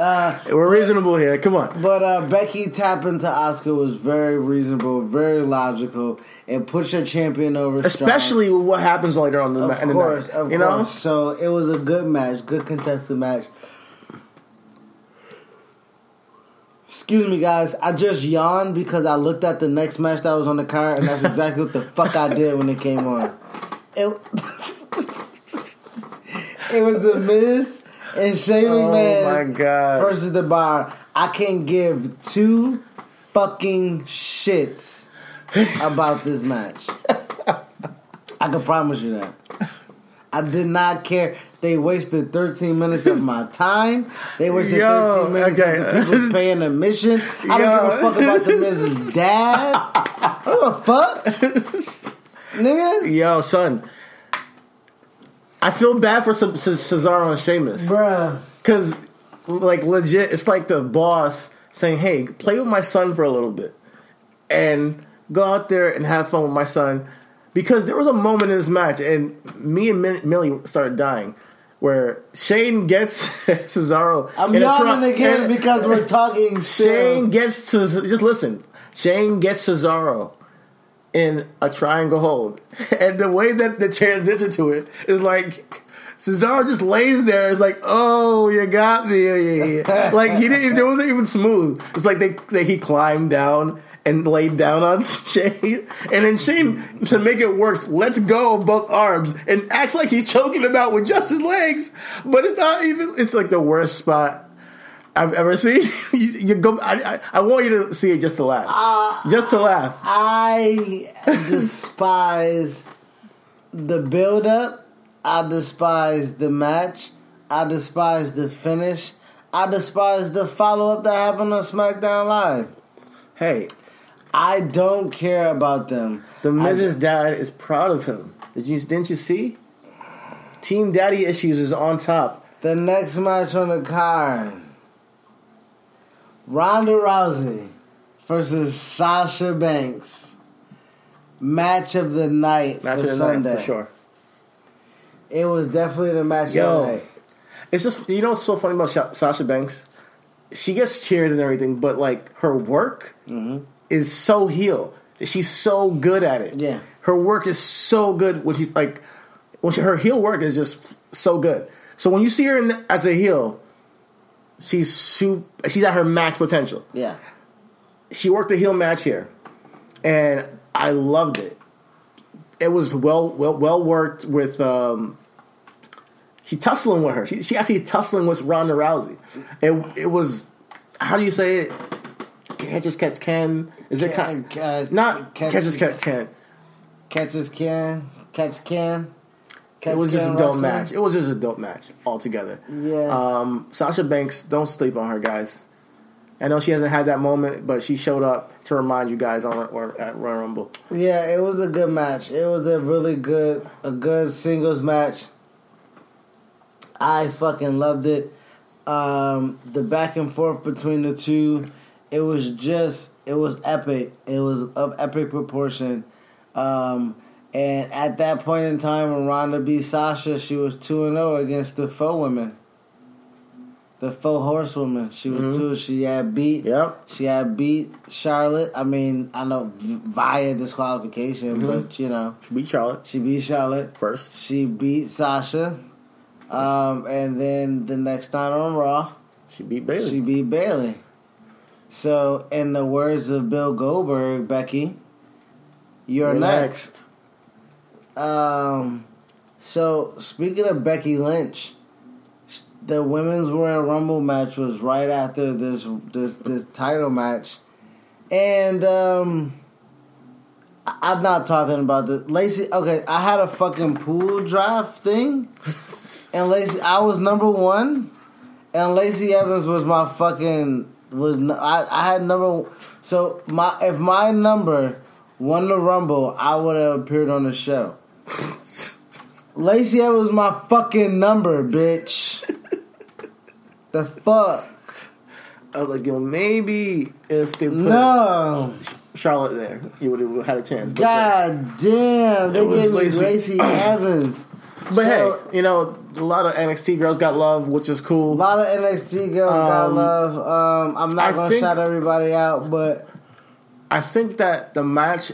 fellas. We're reasonable here. Come on. But uh, Becky tapping to Asuka was very reasonable, very logical, and pushed her champion over. strong. Especially with what happens later on the, match. of ma- in the course, night. of you course. know? So it was a good match, good contested match. Excuse me, guys. I just yawned because I looked at the next match that was on the card, and that's exactly what the fuck I did when it came on. It, it was the Miz and Shane Oh McMahon my god. versus the Bar. I can't give two fucking shits about this match. I can promise you that. I did not care. They wasted 13 minutes of my time. They wasted Yo, 13 minutes okay. of the people's paying admission. I don't give a fuck about the Miz's Dad. I don't give a fuck. Nigga. Yo, son. I feel bad for some Ce- Cesaro and Sheamus. Bruh. Because, like, legit, it's like the boss saying, hey, play with my son for a little bit. And go out there and have fun with my son. Because there was a moment in this match, and me and Millie started dying, where Shane gets Cesaro. I'm yawning again because we're talking still. Shane gets to just listen. Shane gets Cesaro in a triangle hold, and the way that the transition to it is like Cesaro just lays there. It's like, oh, you got me. Yeah, yeah, yeah. like he didn't. It wasn't even smooth. It's like they, they he climbed down and laid down on Shane, and then Shane to make it worse lets go of both arms and acts like he's choking him out with just his legs, but it's not even. It's like the worst spot. I've ever seen. you, you go. I, I, I want you to see it just to laugh. Uh, just to laugh. I despise the build up. I despise the match. I despise the finish. I despise the follow up that happened on SmackDown Live. Hey, I don't care about them. The Miz's dad is proud of him. Did you didn't you see? Team Daddy Issues is on top. The next match on the card Ronda Rousey versus Sasha Banks. Match of the night Match for of the Sunday. night for sure. It was definitely the match Yo. of the night. It's just you know what's so funny about Sasha Banks? She gets cheered and everything, but like her work mm-hmm. is so heel. She's so good at it. Yeah. her work is so good. When she's like, when she, her heel work is just so good. So when you see her in, as a heel, she's super, she's at her max potential. Yeah. She worked a heel match here, and I loved it. It was well well well worked with. Um, she tussling with her. She, she actually tussling with Ronda Rousey. It it was how do you say it? Catch as catch can. Is it Ca- kind ca- not catch- catch as catch can? Catches can, catch can. Catch It was just a dope wrestling. match. It was just a dope match altogether. Yeah. Um, Sasha Banks, don't sleep on her, guys. I know she hasn't had that moment, but she showed up to remind you guys on or at Royal Rumble. Yeah, it was a good match. It was a really good, a good singles match. I fucking loved it. Um, the back and forth between the two, it was just, it was epic. It was of epic proportion. Um, and at that point in time, when Ronda beat Sasha, she was two and zero against the faux women, the faux horsewoman. She was two. She had beat. Yep. She had beat Charlotte. I mean, I know via disqualification, but you know, She beat Charlotte she beat Charlotte. first. She beat Sasha. Um, and then the next time on Raw, She beat Bayley. she beat Bayley. So, in the words of Bill Goldberg, Becky, you're, You're next. Um, so speaking of Becky Lynch, the women's Royal Rumble match was right after this this this title match, and um, I'm not talking about the Lacey. Okay, I had a fucking pool draft thing, and Lacey, I was number one, and Lacey Evans was my fucking was I, I had number so my if my number won the Rumble, I would have appeared on the show. Lacey Evans was my fucking number, bitch. the fuck? I was like, yo, maybe if they put No. Charlotte there, you would have had a chance. But, God damn. They gave me Lacey. Evans. but So- hey, you know, a lot of NXT girls got love, which is cool. A lot of NXT girls got Um, love. Um, I'm not I gonna think- shout everybody out, but I think that the match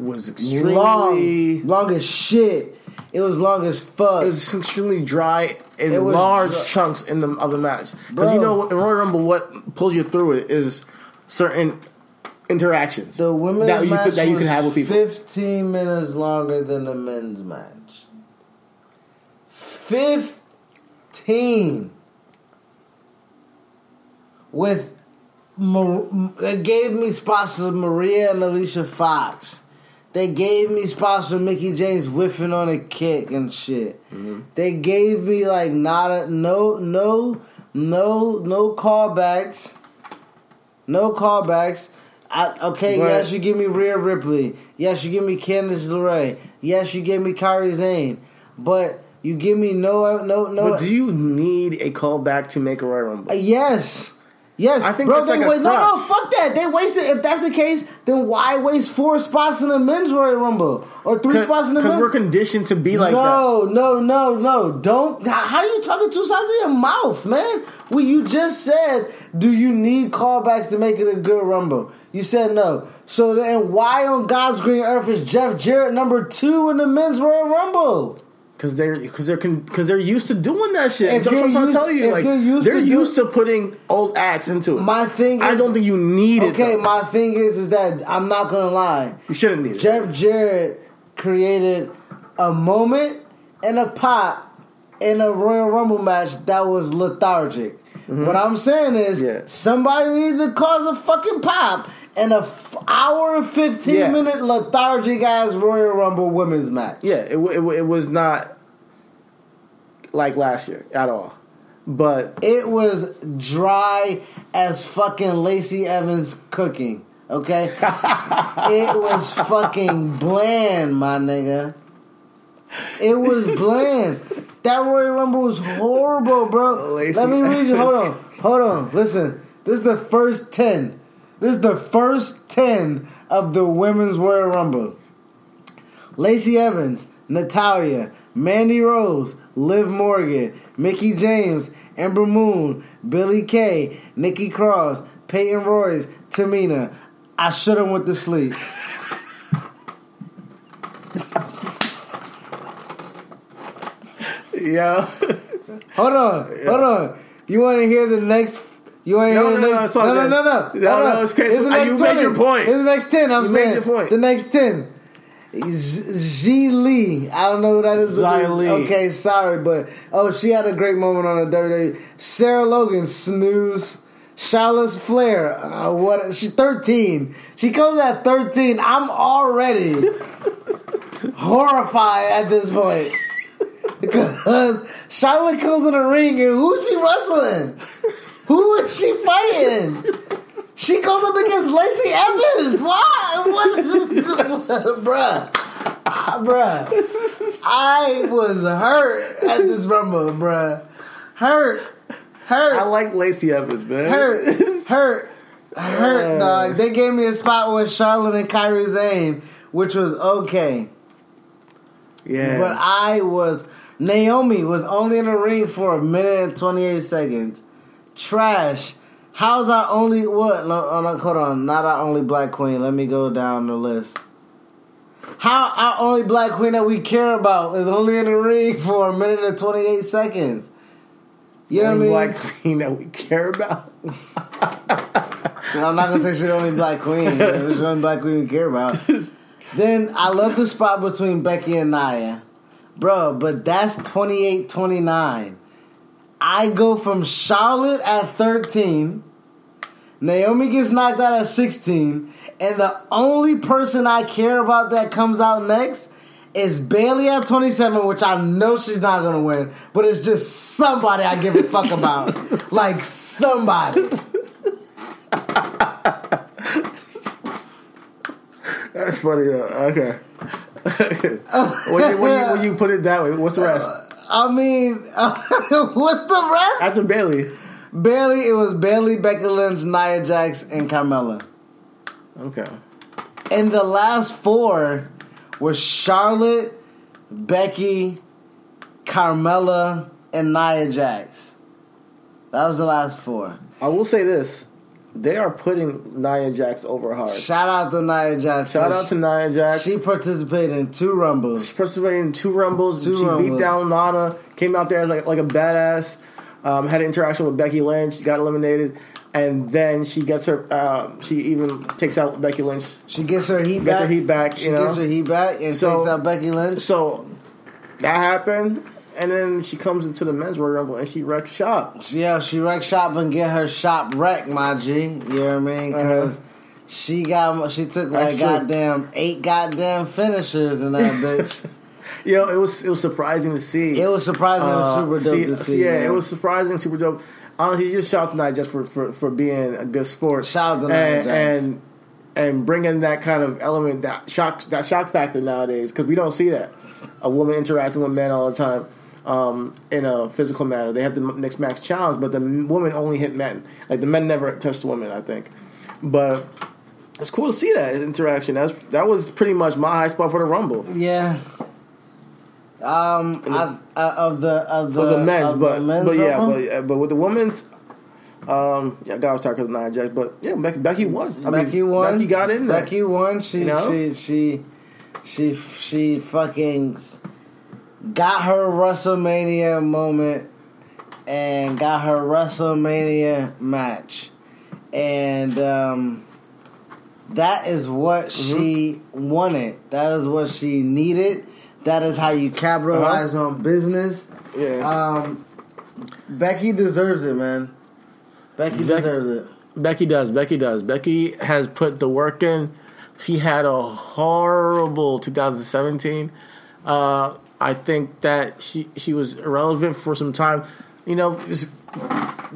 was extremely long, long as shit. It was long as fuck. It was extremely dry in was large chunks in the of the match. Because you know in Royal Rumble, what pulls you through it is certain interactions the women's that you match could, that you can have with people. 15 minutes longer than the men's match. 15 with Mar- they gave me spots with Maria and Alicia Fox. They gave me spots with Mickie James whiffing on a kick and shit. Mm-hmm. They gave me like not a no no no no callbacks. No callbacks. I, okay, But- yes, you give me Rhea Ripley. Yes, you give me Candice LeRae. Yes, you give me Kairi Sane. But you give me no no no. But do you need a callback to make a Royal Rumble? Uh, yes. Yes, I think bro. They like wait, no, no, fuck that. They wasted. If that's the case, then why waste four spots in the men's Royal Rumble or three spots in the men's? Because we're conditioned to be like that. no, no, no, no. Don't. How how are you talking two sides of your mouth, man? Well, you just said, do you need callbacks to make it a good Rumble? You said no. So then, why on God's green earth is Jeff Jarrett number two in the men's Royal Rumble? Because they're because they're because they're used to doing that shit. If That's what I'm trying to tell you. Like used they're to do- used to putting old acts into it. My thing. Is, I don't think you need it. Okay, my thing is, is that I'm not gonna lie. you shouldn't need it. Jeff Jarrett created a moment and a pop in a Royal Rumble match that was lethargic. Mm-hmm. What I'm saying is, Yeah. somebody needed to cause a fucking pop in a f- hour and 15 Yeah. minute lethargic ass Royal Rumble women's match. Yeah, it, it, it was not like last year at all. But It was dry as fucking Lacey Evans cooking. Okay, it was fucking bland, my nigga. It was bland. That Royal Rumble was horrible, bro. Lacey Let me read you. Hold on, hold on. Listen, this is the first ten. This is the first ten of the women's Royal Rumble. Lacey Evans, Natalya, Mandy Rose, Liv Morgan, Mickie James, Ember Moon, Billie Kay, Nikki Cross, Peyton Royce, Tamina. I should have went to sleep. Yeah. Hold on, hold on. You want to hear the next? You to No, no, no, next? no, no, no, no, No, Hold no, on. it's okay. Here's the Uh, next you made 20. your point. Here's the next ten. I'm You made saying your point. the next ten. Z Lee, I don't know who that is. Xia Li. Okay, sorry, but oh, she had a great moment on the WWE. Sarah Logan, snooze. Charlotte Flair, uh, what? She thirteen. She comes at thirteen. I'm already horrified at this point because Charlotte comes in the ring and who's she wrestling? Who is she fighting? She goes up against Lacey Evans. Why? What is this? bruh. Ah, bruh. I was hurt at this rumble, bruh. Hurt. Hurt. I like Lacey Evans, man. hurt. Hurt. Hurt, dog. They gave me a spot with Charlotte and Kairi Sane, which was okay. Yeah. But I was Naomi was only in the ring for a minute and twenty eight seconds. Trash. How's our only what? No, oh, no, hold on, not our only black queen. Let me go down the list. How our only black queen that we care about is only in the ring for a minute and twenty eight seconds. You know what I mean? Black queen that we care about. I'm not gonna say she's the only black queen. She's the only black queen we care about. then I love the spot between Becky and Nia. Bro, but that's 28-29. I go from Charlotte at 13. Naomi gets knocked out at 16. And the only person I care about that comes out next is Bayley at 27, which I know she's not gonna win, but it's just somebody I give a fuck about. like somebody. That's funny. Though. Okay. when, you, when, you, when you put it that way, what's the rest? I mean, what's the rest? After Bayley. Bayley, it was Bayley, Becky Lynch, Nia Jax, and Carmella. Okay. And the last four were Charlotte, Becky, Carmella, and Nia Jax. That was the last four. I will say this: they are putting Nia Jax over hard. Shout out to Nia Jax. Shout out to Nia Jax. She participated in two rumbles. She participated in two rumbles. Two she beat down Lana. Came out there like like a badass. Um, had an interaction with Becky Lynch. Got eliminated, and then she gets her. Uh, she even takes out Becky Lynch. She gets her heat Gets back. her heat back, She know? gets her heat back and So- takes out Becky Lynch. So that happened, and then she comes into the men's Royal Rumble and she wrecks shop. Yeah, she wreck shop and get her shop wrecked, my G. You know what I mean? Because Uh-huh. she got she took like goddamn eight goddamn finishers in that bitch. Yo, it was it was surprising to see. it was surprising and Uh, super dope see- to see. Yeah, man. it was surprising, super dope. Honestly, just shout out to Nia just for, for, for being a good sport. Shout out to Nia and, and and bringing that kind of element, that shock, that shock factor nowadays, because we don't see that a woman interacting with men all the time um, in a physical manner. They have the next max challenge, but the woman only hit men. Like the men never touched the women, I think. But it's cool to see that interaction. That's that was pretty much my high spot for the Rumble. yeah. Um, I, uh, of the of the for the men's, of but the men's but yeah, but but with the women's, um, yeah, I got off because of Nia Jax, but yeah, Becky, Becky won. I mean, Becky won. Becky got in there. Becky won. She You know? she she she she fucking got her WrestleMania moment and got her WrestleMania match, and um, that is what Mm-hmm. she wanted. That is what she needed. That is how you capitalize on business. Uh-huh. yeah, Um, Becky deserves it, man. Becky Beck- deserves it. Becky does. Becky does. Becky has put the work in. She had a horrible 2017. Uh, I think that she she was irrelevant for some time. You know, just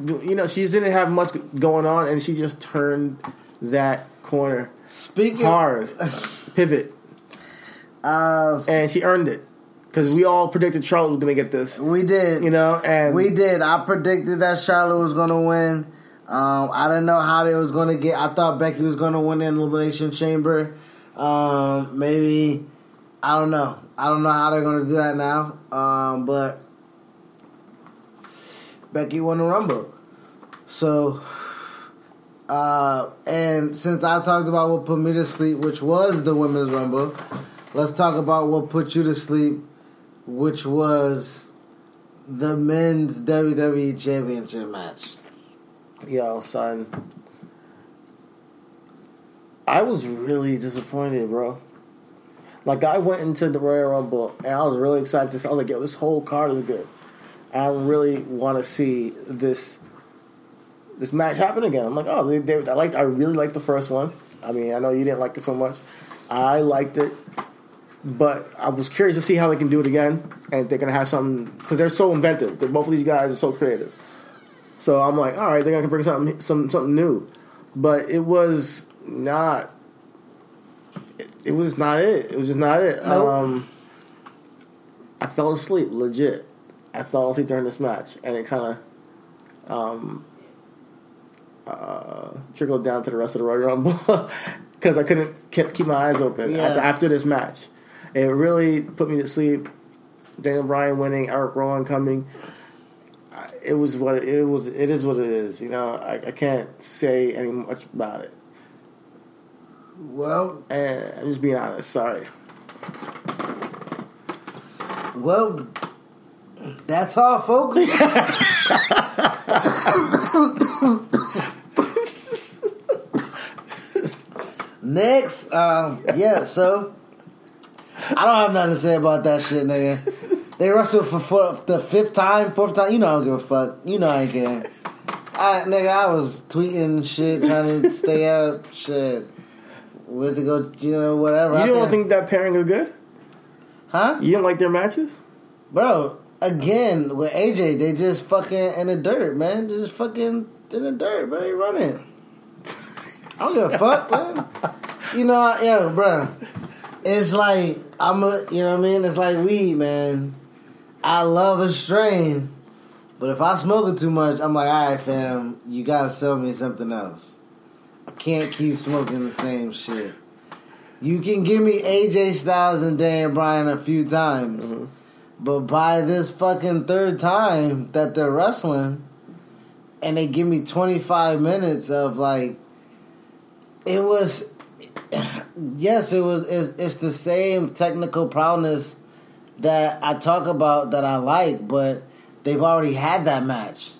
you know, she didn't have much going on, and she just turned that corner Speaking hard, pivot, uh, and she earned it because we all predicted Charlotte was going to get this. we did. You know, and We did. I predicted that Charlotte was going to win. Um, I didn't know how they was going to get. I thought Becky was going to win in the elimination chamber. Um, maybe I don't know. I don't know how they're going to do that now. Um, but Becky won the Rumble. So, uh, and since I talked about what put me to sleep, which was the Women's Rumble, let's talk about what put you to sleep, which was the men's WWE Championship match. Yo, son. I was really disappointed, bro. Like I went into the Royal Rumble and I was really excited to see. I was like, yo, this whole card is good. I really want to see this this match happen again. I'm like, oh, they, they, I liked. I really liked the first one. I mean, I know you didn't like it so much. I liked it, but I was curious to see how they can do it again, and they're gonna have something because they're so inventive. That both of these guys are so creative. So I'm like, all right, they're gonna bring something some something new, but it was not. It, was not it. It was just not it. Nope. Um, I fell asleep, legit. I fell asleep during this match, and it kind of um, uh, trickled down to the rest of the Royal Rumble because I couldn't keep, keep my eyes open Yeah. after, after this match. It really put me to sleep. Daniel Bryan winning, Erick Rowan coming. It was what it, it was. It is what it is. You know, I, I can't say any much about it. Well, And I'm just being honest. Sorry. well, that's all, folks. Next, um, yeah, so I don't have nothing to say about that shit, nigga. They wrestled for four, the fifth time, fourth time. You know I don't give a fuck. You know I ain't care. I, nigga, I was tweeting shit, trying to stay up, shit. Went to go, you know, whatever. You don't think that pairing are good? huh? You didn't like their matches? Bro, again with AJ, they just fucking in the dirt, man. Just fucking in the dirt, bro. They running. I don't give a fuck, man. You know, yo, bro. It's like I'm a, you know what I mean. It's like weed, man. I love a strain, but if I smoke it too much, I'm like, all right, fam, you gotta sell me something else. Can't keep smoking the same shit. You can give me AJ Styles and Dan Bryan a few times. Mm-hmm. But by this fucking third time that they're wrestling, and they give me 25 minutes of like, it was, yes, it was, it's, it's the same technical prowess that I talk about that I like, but they've already had that match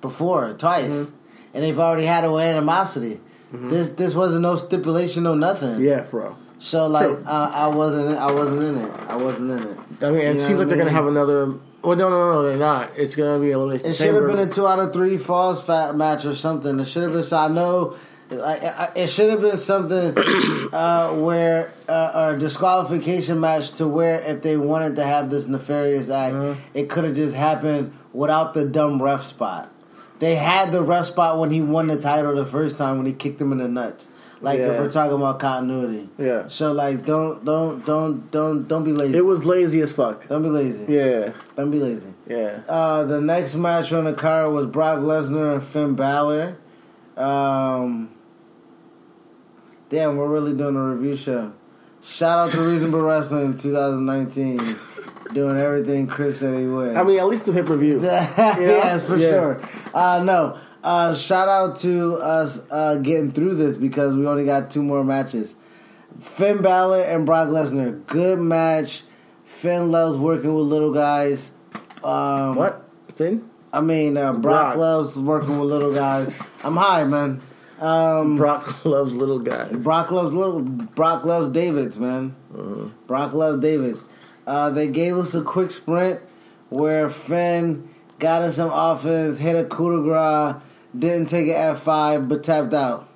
before, twice. Mm-hmm. And they've already had a animosity. This this wasn't no stipulation, no nothing. Yeah, bro. So like uh, I wasn't I wasn't in it. I wasn't in it. I mean, it seems like they're gonna have another. Well, no, no, no, they're not. It's gonna be a elimination It should have been a two out of three falls fat match or something. It should have been. So I know. Like, I- it should have been something uh, where uh, a disqualification match to where if they wanted to have this nefarious act, Uh-huh. it could have just happened without the dumb ref spot. They had the ref spot when he won the title the first time when he kicked him in the nuts. Like if we're talking about continuity, Yeah. So like, don't don't don't don't don't be lazy. It was lazy as fuck. don't be lazy. Yeah, Don't be lazy. yeah. Uh, the next match on the card was Brock Lesnar and Finn Balor. Um, damn, we're really doing a review show. Shout out to Reasonable Wrestling 2019, doing everything Chris said he would. I mean, at least the pay per view. yes, for Yeah. sure. Uh, no, uh, shout out to us uh, getting through this because we only got two more matches. Finn Balor and Brock Lesnar, good match. Finn loves working with little guys. Um, What? Finn? I mean, uh, Brock, Brock. loves working with little guys. I'm high, man. Um, Brock loves little guys. Brock loves little. Brock loves Davids, man. Brock loves Davids. Uh, they gave us a quick sprint where Finn got in some offense, hit a coup de grace, didn't take an F five, but tapped out.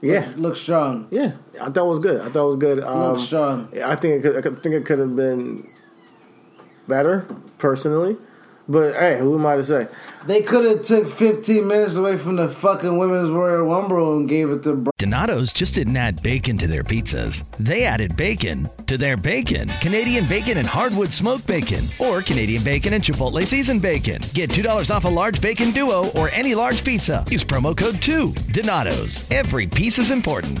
Yeah, Looked strong. yeah. I thought it was good. I thought it was good. Um, Looked strong. I think it could, I think it could have been better, personally. But hey, who am I to say? They could have took 15 minutes away from the fucking women's Royal Rumble and gave it to. Bro- Donato's just didn't add bacon to their pizzas. They added bacon to their bacon. Canadian bacon and hardwood smoked bacon, or Canadian bacon and Chipotle seasoned bacon. Get $2 off a large bacon duo or any large pizza. Use promo code 2. Donato's. Every piece is important.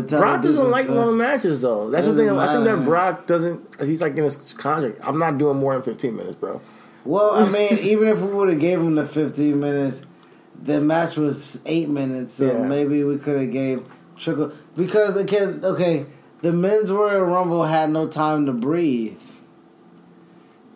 Brock doesn't like of- uh, long matches though. That's the thing. Doesn't I think that. Brock doesn't. He's like in his contract. I'm not doing more than 15 minutes, bro. Well, I mean, even if we would have gave him the 15 minutes, the match was eight minutes, so Yeah. maybe we could have gave trickle because again, okay, the men's Royal Rumble had no time to breathe.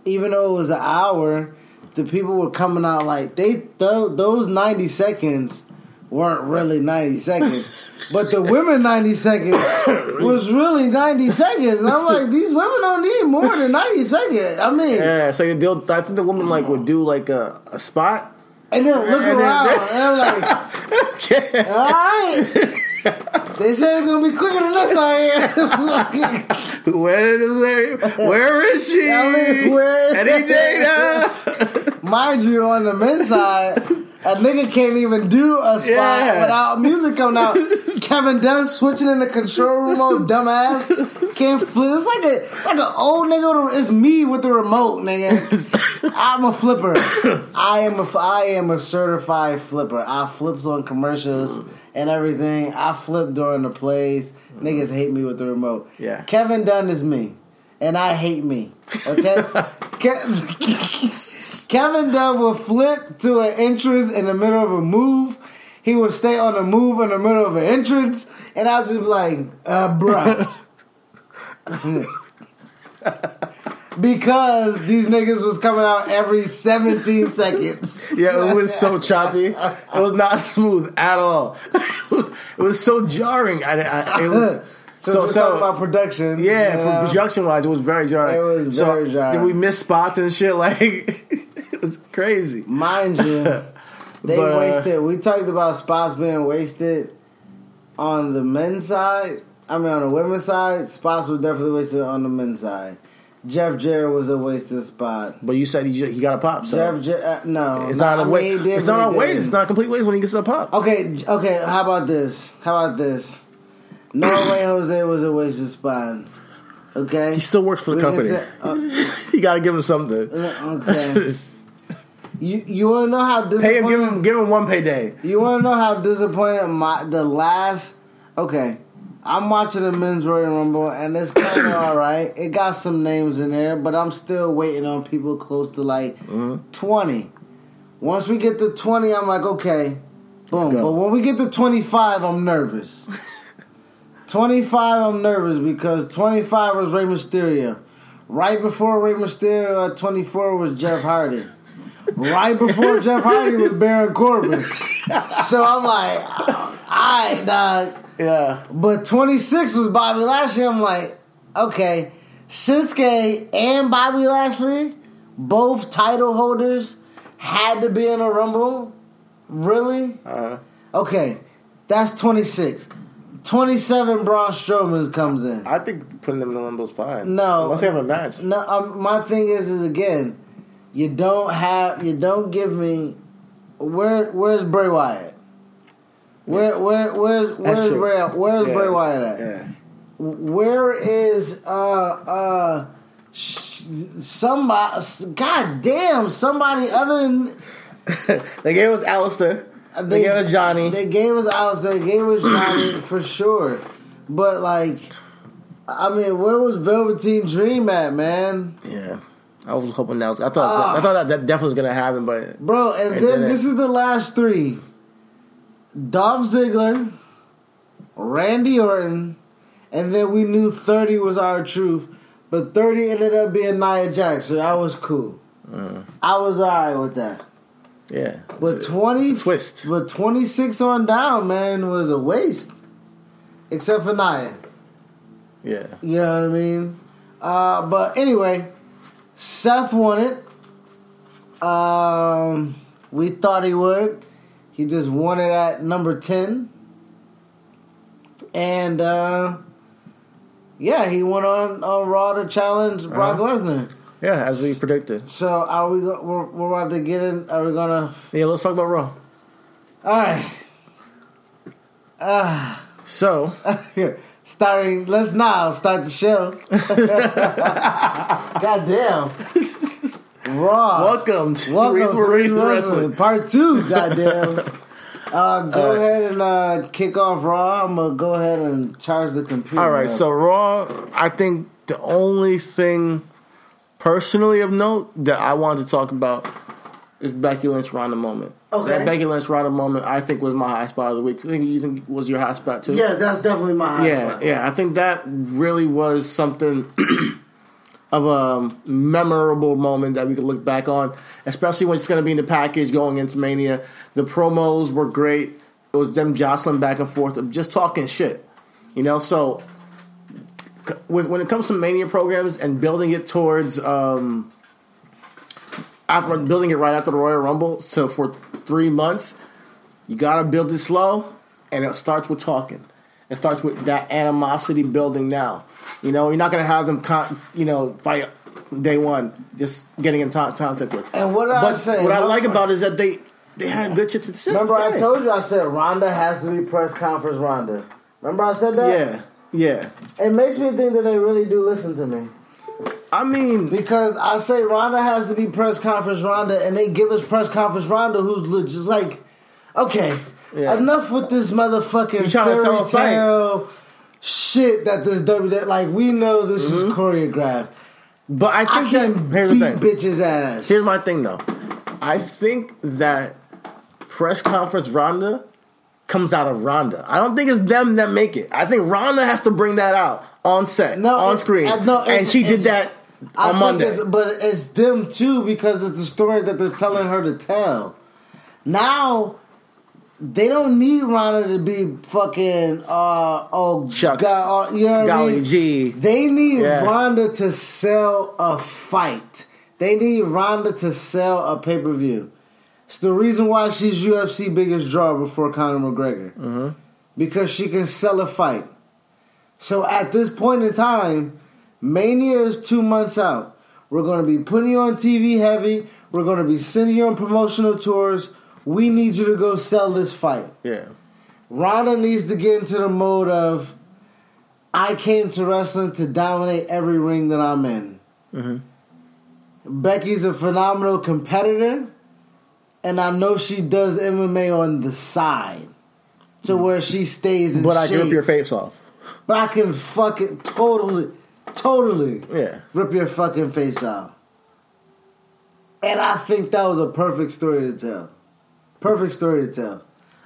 Even though it was an hour, the people were coming out like they th- those 90 seconds weren't really 90 seconds. But the women 90 seconds was really 90 seconds. And I'm like, these women don't need more than 90 seconds. I mean, Yeah, so they'll, I think the woman like would do like a, a spot. And then look And then- around, and I'm like, all right. They said it's gonna be quicker than us out here. Where is there? Where is she? I mean, where- Any data? Mind you, on the men's side, a nigga can't even do a spot Yeah. without music coming out. Kevin Dunn switching in the control remote, dumbass. Can't flip. It's like a like an old nigga. with a- It's me with the remote, nigga. I'm a flipper. I am a I am a certified flipper. I flips on commercials and everything. I flip during the plays. Niggas hate me with the remote. Yeah. Kevin Dunn is me, and I hate me. Okay. Ke- Kevin Dunn will flip to an entrance in the middle of a move. He would stay on the move in the middle of an entrance, and I'll just be like, uh, bruh. because these niggas was coming out every 17 seconds. Yeah, it was so choppy. It was not smooth at all. It was, it was so jarring. I, I, it was, So, so so about production. yeah, you know? production wise, it was very jarring. It was So, very jarring. Did we miss spots and shit? Like it was crazy. Mind you, they But, uh, wasted. We talked about spots being wasted on the men's side. I mean, on the women's side, spots were definitely wasted on the men's side. Jeff Jarrett was a wasted spot. But you said he, he got a pop. So Jeff, Jarrett, uh, no, it's no, not I a mean, weight. he did It's not a waste. It's not a complete waste when he gets a pop. Okay, okay. How about this? How about this? No way, Jose was a wasted spot. Okay, He still works for the We company. say- uh, you got to give him something. okay. you you want to know how disappointing? Pay him. Give him. Give him one payday. You want to know how disappointed my the last? Okay, I'm watching the men's Royal Rumble and it's kind of all right. It got some names in there, but I'm still waiting on people close to like Mm-hmm. 20. Once we get to 20, I'm like, okay, boom. But when we get to 25, I'm nervous. 25, I'm nervous because 25 was Rey Mysterio. Right before Rey Mysterio at 24 was Jeff Hardy. Right before Jeff Hardy was Baron Corbin. So I'm like, all right, dog. Yeah. But 26 was Bobby Lashley. I'm like, okay, Shinsuke and Bobby Lashley, both title holders, had to be in a Rumble. Really? Uh, Okay, that's 26. 27, Braun Strowman comes in. I think putting them in the Rumble is fine. No. Unless they have a match. No, um, my thing is, is again, you don't have, you don't give me. Where, where's Bray Wyatt? Where, where, where's, where's. Bray? Where's Yeah. Bray Wyatt at? Yeah. Where is uh uh somebody? God damn! Somebody other than They gave us Aleister. Uh, they, game was Johnny. They gave us Aleister. They gave us Johnny for sure. But like, I mean, where was Velveteen Dream at, man? yeah. I was hoping that was. I thought. Ah. I thought that, that definitely was gonna happen, but Bro, and then didn't. this is the last three: Dolph Ziggler, Randy Orton, and then we knew thirty was R-Truth, but thirty ended up being Nia Jax, so that was cool. Mm. I was alright with that. Yeah, But twenty twist. but twenty six on down, man, was a waste. Except for Nia. yeah. You know what I mean? Uh, but anyway, Seth won it. Um, we thought he would. He just won it at number 10. And, uh, yeah, he went on, on Raw to challenge Brock Lesnar. Yeah, as we predicted. So, are we go- we're, we're about to get in? Are we gonna? Yeah, let's talk about Raw. All right. So, Starting. Let's now start the show. God damn. Raw. welcome to Welcome to Reason Wrestling. Part two, goddamn. Uh, go ahead and uh, kick off Raw. I'm gonna go ahead and charge the computer. All right, so Raw, I think the only thing personally of note that I wanted to talk about is Becky Lynch Ronda moment. Okay. That Becky Lynch Ronda moment, I think, was my high spot of the week. I think you think was your high spot too. yeah, that's definitely my high yeah, spot. yeah. I think that really was something of a memorable moment that we could look back on, especially when it's going to be in the package going into Mania. The promos were great. It was them jostling back and forth, of just talking shit, you know. So, when it comes to Mania programs and building it towards um, after building it right after the Royal Rumble, so for three months, you got to build it slow, and it starts with talking. It starts with that animosity building now. You know, you're not going to have them, con- you know, fight day one, just getting in time, time with. And what I say? What I like about it is that they they had good shit to say. Remember, I told you I said Ronda has to be press conference Ronda. Remember, I said that. Yeah, yeah. It makes me think that they really do listen to me I mean, because I say Ronda has to be press conference Ronda, and they give us press conference Ronda, who's just like, okay, Yeah. enough with this motherfucking You to sell fairy tale shit that this WWE like we know this is mm-hmm. choreographed. but I I think can that here's beat bitches ass. Here's my thing though. I think that press conference Ronda comes out of Ronda. I don't think it's them that make it. I think Ronda has to bring that out on set, No, on screen, uh, no, and she did that I on Monday. it's- but it's them too because it's the story that they're telling her to tell. Now they don't need Ronda to be fucking uh oh Shucks. God, uh, you know what I Golly mean? gee. They need Yeah. Ronda to sell a fight. They need Ronda to sell a pay per view. It's the reason why she's UFC biggest draw before Conor McGregor. Mm-hmm. Because she can sell a fight. So at this point in time, Mania is two months out. We're going to be putting you on TV heavy. We're going to be sending you on promotional tours. We need you to go sell this fight. yeah, Ronda needs to get into the mode of I came to wrestling to dominate every ring that I'm in. Mm-hmm. Becky's a phenomenal competitor, and I know she does MMA on the side to where she stays in but I shape. can rip your face off. But I can fucking totally, totally Yeah, rip your fucking face off. And I think that was a perfect story to tell. Perfect story to tell.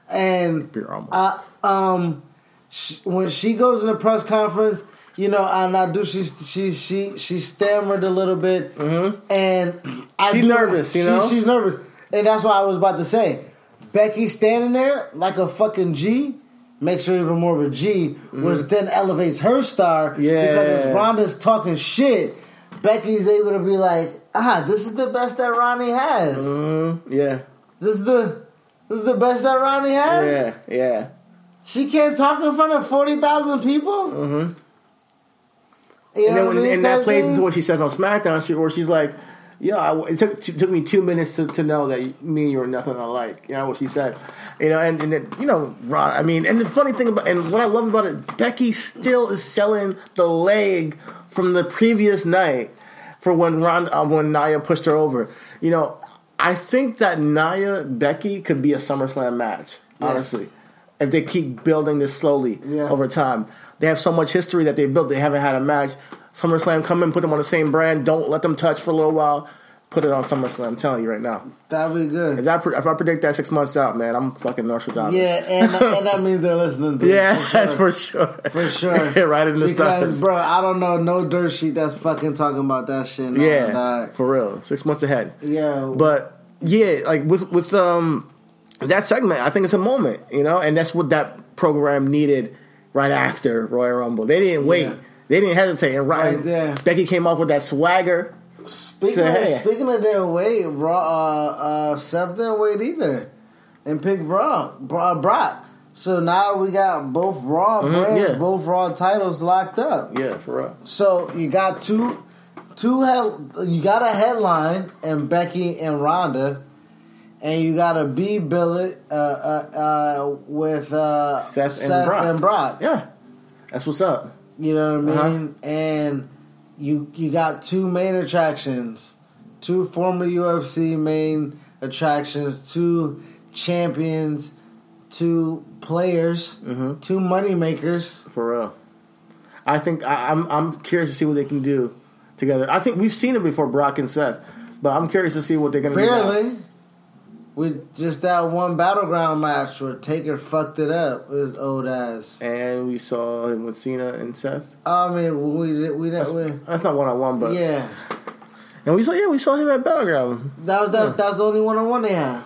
And I, um, she, when she goes in a press conference, you know, and I do. She she she she stammered a little bit, and I She's do- nervous, you she- know? she's nervous, and that's what I was about to say. Becky standing there like a fucking G makes her even more of a G, which then elevates her star. Yeah. because as. Ronda's talking shit, Becky's able to be like, ah, this is the best that Ronnie has. Mm-hmm. yeah, This is the this is the best that Ronnie has. yeah, yeah. She can't talk in front of forty thousand people. Mm-hmm. You and know then what I mean? and that plays into what she says on SmackDown, she, where she's like, "Yeah, I, it took it took me two minutes to, to know that me and you are nothing alike." You know what she said, you know, and and it, you know, Ron. I mean, and the funny thing about and what I love about it, Becky still is selling the leg from the previous night for when Ron uh, when Nia pushed her over. You know, I think that Nia Becky could be a SummerSlam match. Honestly, if they keep building this slowly Yeah. over time. They have so much history that they built. They haven't had a match. SummerSlam come in, put them on the same brand. Don't let them touch for a little while. put it on SummerSlam. I'm telling you right now. That'd be If, good. that, if I predict that six months out, man, I'm fucking Nostradamus. Yeah, and and that means they're listening to yeah, it. that's for sure. For sure. right in the Because, bro, I don't know no dirt sheet that's fucking talking about that shit. No, yeah, dog. for real. Six months ahead. Yeah. But yeah, like with with um that segment, I think it's a moment, you know, and that's what that program needed right after Royal Rumble. They didn't wait. Yeah. They didn't hesitate. And right, Right. Becky came off with that swagger. Speaking So, of, hey. speaking of their weight, Raw, uh, uh, Seth didn't wait either, and picked Brock. Bro- Brock. So now we got both Raw brands, Mm-hmm, yeah. both Raw titles locked up. Yeah, for real. So you got two, two head, you got a headline and Becky and Ronda, and you got a B billet uh, uh, uh, with uh, Seth and Brock. and Brock. Yeah, that's what's up. You know what I Uh-huh. mean? And you you got two main attractions, two former UFC main attractions, two champions, two players, Mm-hmm. two money makers. For real. I think I, I'm I'm curious to see what they can do together. I think we've seen it before, Brock and Seth, but I'm curious to see what they're gonna do. Barely. With just that one battleground match where Taker fucked it up with his old ass. And we saw him with Cena and Seth. I mean, we we That's, didn't. We, that's not one on one, but yeah, and we saw yeah we saw him at Battleground. that was that. That's the only one on one they had.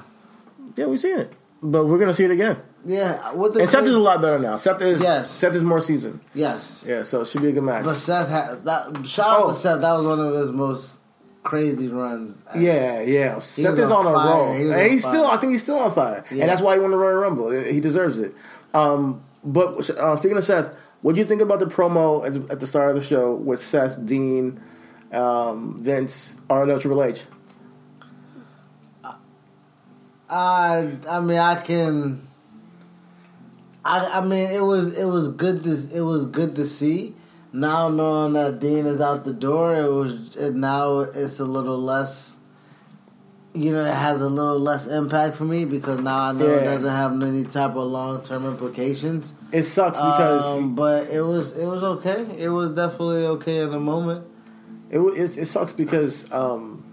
Yeah, we've seen it, but we're gonna see it again. Yeah, what the And Seth is a lot better now. Seth is Yes. Seth is more seasoned. yes. Yeah, so it should be a good match. But Seth had that. Shout out Oh. to Seth. That was one of his most crazy runs. Yeah, yeah. Seth is on on, a roll, He and he's still. I think he's still on fire, Yeah. and that's why he won the Royal Rumble. He deserves it. Um, but uh, speaking of Seth, what do you think about the promo at the, at the start of the show with Seth, Dean, um, Vince, or no Triple H? I I mean I can. I I mean it was it was good to it was good to see. Now knowing that Dean is out the door, it was it, now it's a little less. You know, it has a little less impact for me because now I know it doesn't have any type of long term implications. It sucks because Um, but it was it was okay. It was definitely okay in the moment. It, it, it sucks because um,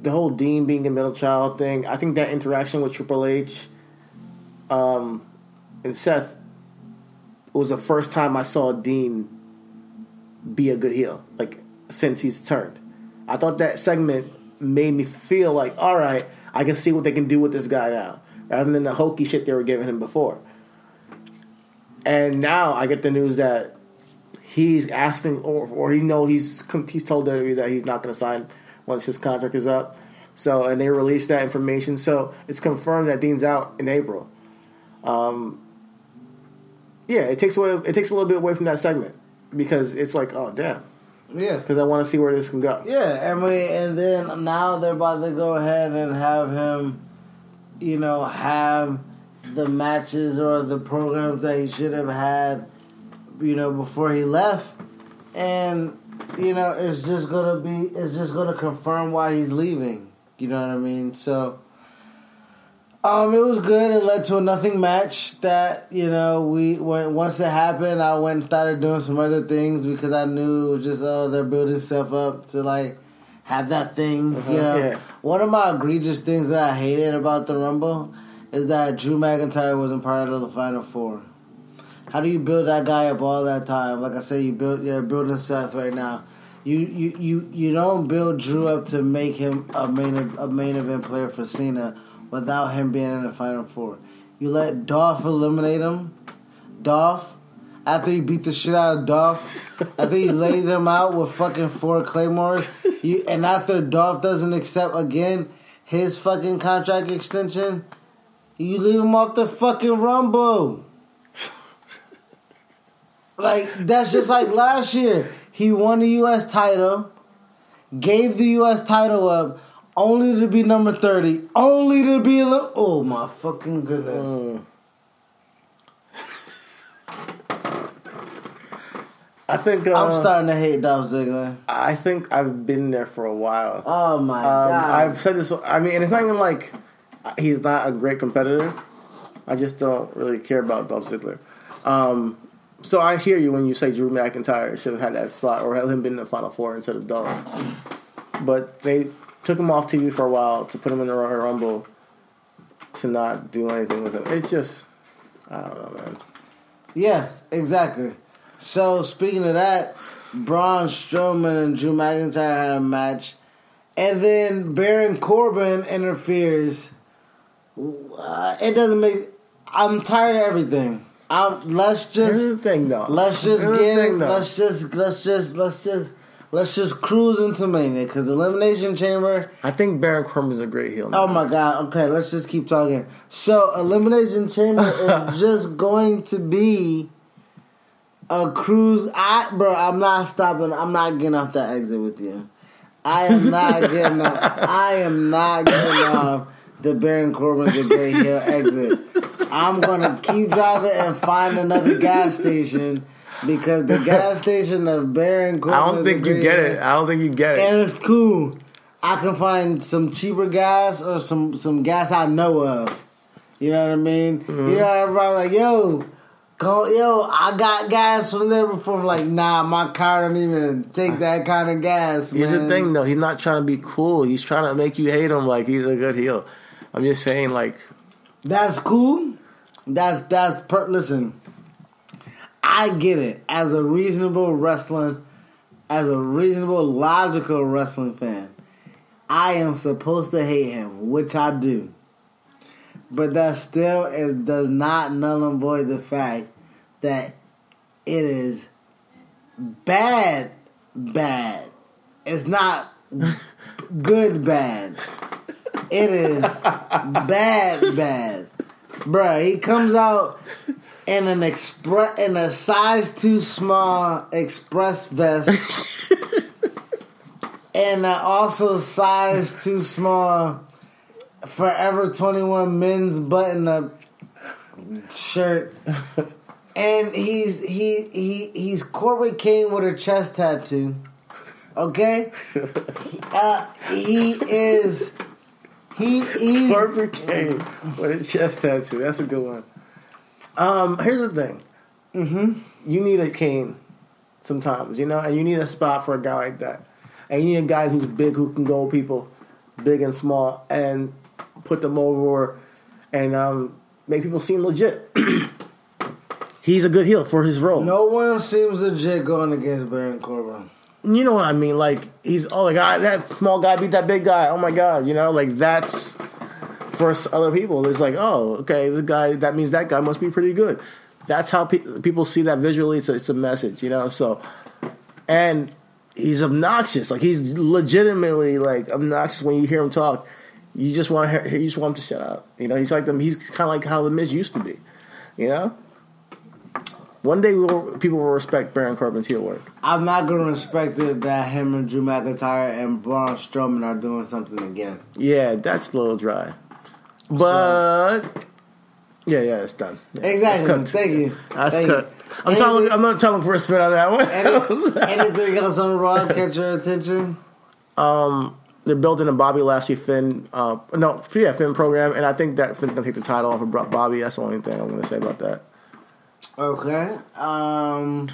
the whole Dean being a middle child thing. I think that interaction with Triple H um, and Seth was the first time I saw Dean be a good heel, like since he's turned. I thought that segment made me feel like, all right, I can see what they can do with this guy now, rather than the hokey shit they were giving him before. And now I get the news that he's asking, or, or he know he's he's told WWE that he's not going to sign once his contract is up. So, and they released that information. So it's confirmed that Dean's out in April. Um, yeah, it takes away it takes a little bit away from that segment because it's like, oh damn, Yeah. because I want to see where this can go. Yeah, I mean, and then now they're about to go ahead and have him, you know, have the matches or the programs that he should have had, you know, before he left, and you know, it's just gonna be, it's just gonna confirm why he's leaving. You know what I mean? So. Um, it was good. It led to a nothing match that you know we when once it happened, I went and started doing some other things because I knew it was just oh they're building stuff up to like have that thing. You know, yeah. one of my egregious things that I hated about the Rumble is that Drew McIntyre wasn't part of the Final Four. How do you build that guy up all that time? Like I said, you build you're building Seth right now. You you you you don't build Drew up to make him a main a main event player for Cena without him being in the final four. You let Dolph eliminate him. Dolph, after you beat the shit out of Dolph, after you laid them out with fucking four claymores, you and after Dolph doesn't accept again his fucking contract extension, you leave him off the fucking rumble. Like that's just like last year. He won the U.S. title, gave the U.S. title up, only to be number thirty, only to be a little. Oh my fucking goodness! Mm. I think uh, I'm starting to hate Dolph Ziggler. I think I've been there for a while. Oh my Um, god! I've said this. I mean, and it's not even like he's not a great competitor. I just don't really care about Dolph Ziggler. Um, so I hear you when you say Drew McIntyre should have had that spot or had him been in the Final Four instead of Dolph. But they took him off TV for a while to put him in the Royal Rumble to not do anything with him. It's just, I don't know, man. Yeah, exactly. So speaking of that, Braun Strowman and Drew McIntyre had a match, and then Baron Corbin interferes. Uh, it doesn't make. I'm tired of everything. I'm, let's just. Here's the thing, though. let's just Here's get thing, let's just let's just let's just let's just cruise into Mania because Elimination Chamber. I think Baron Corbin's a great heel. Oh my god. Okay, let's just keep talking. So, Elimination Chamber is just going to be a cruise. I, bro, I'm not stopping. I'm not getting off that exit with you. I am not getting off. I am not getting off the Baron Corbin's a great heel exit. I'm gonna keep driving and find another gas station because the gas station of Baron Corbin. I don't think you get it. I don't think you get it. And it's cool. I can find some cheaper gas or some some gas I know of. You know what I mean? Mm-hmm. You know, everybody like, yo, go, yo, I got gas from there before. I'm like, nah, my car don't even take that kind of gas. Here's man. the thing, though. He's not trying to be cool. He's trying to make you hate him like he's a good heel. I'm just saying, like, That's cool. That's that's per. Listen, I get it. As a reasonable wrestling, as a reasonable, logical wrestling fan, I am supposed to hate him, which I do. But that still is, does not null and void the fact that it is bad, bad. It's not good, bad. It is bad, bad. Bruh, he comes out in an express in a size too small express vest. and uh, also size too small Forever 21 men's button up shirt. And he's he he he's Corbin Kane with a chest tattoo. Okay? Uh, he is he he's Corporate Kane with a chest tattoo. That's a good one. Um, here's the thing. Mm-hmm. You need a cane sometimes, you know, and you need a spot for a guy like that. And you need a guy who's big, who can go people, big and small, and put them over and um, make people seem legit. He's a good heel for his role. no one seems legit going against Baron Corbin. You know what I mean? Like he's oh the guy that small guy beat that big guy. Oh my god, you know like that's for other people. It's like oh okay, the guy that means that guy must be pretty good. That's how pe- people see that visually. It's a, it's a message, you know. So and he's obnoxious. Like he's legitimately like obnoxious when you hear him talk. You just want to hear, you just want him to shut up. You know, he's like them. He's kind of like how the Miz used to be. You know. One day we'll, people will respect Baron Corbin's heel work. I'm not gonna respect it that him and Drew McIntyre and Braun Strowman are doing something again. Yeah, that's a little dry. But yeah, yeah, it's done. Yeah, Exactly. Cut. Thank you. That's Thank cut. you. I'm trying. To, I'm not trying for a spin on that one. Any, anything else on Raw catch your attention? um, they're building a Bobby Lashley Finn. Uh, no, yeah, Finn program, and I think that Finn's gonna take the title off of Bobby. That's the only thing I'm gonna say about that. Okay. Um,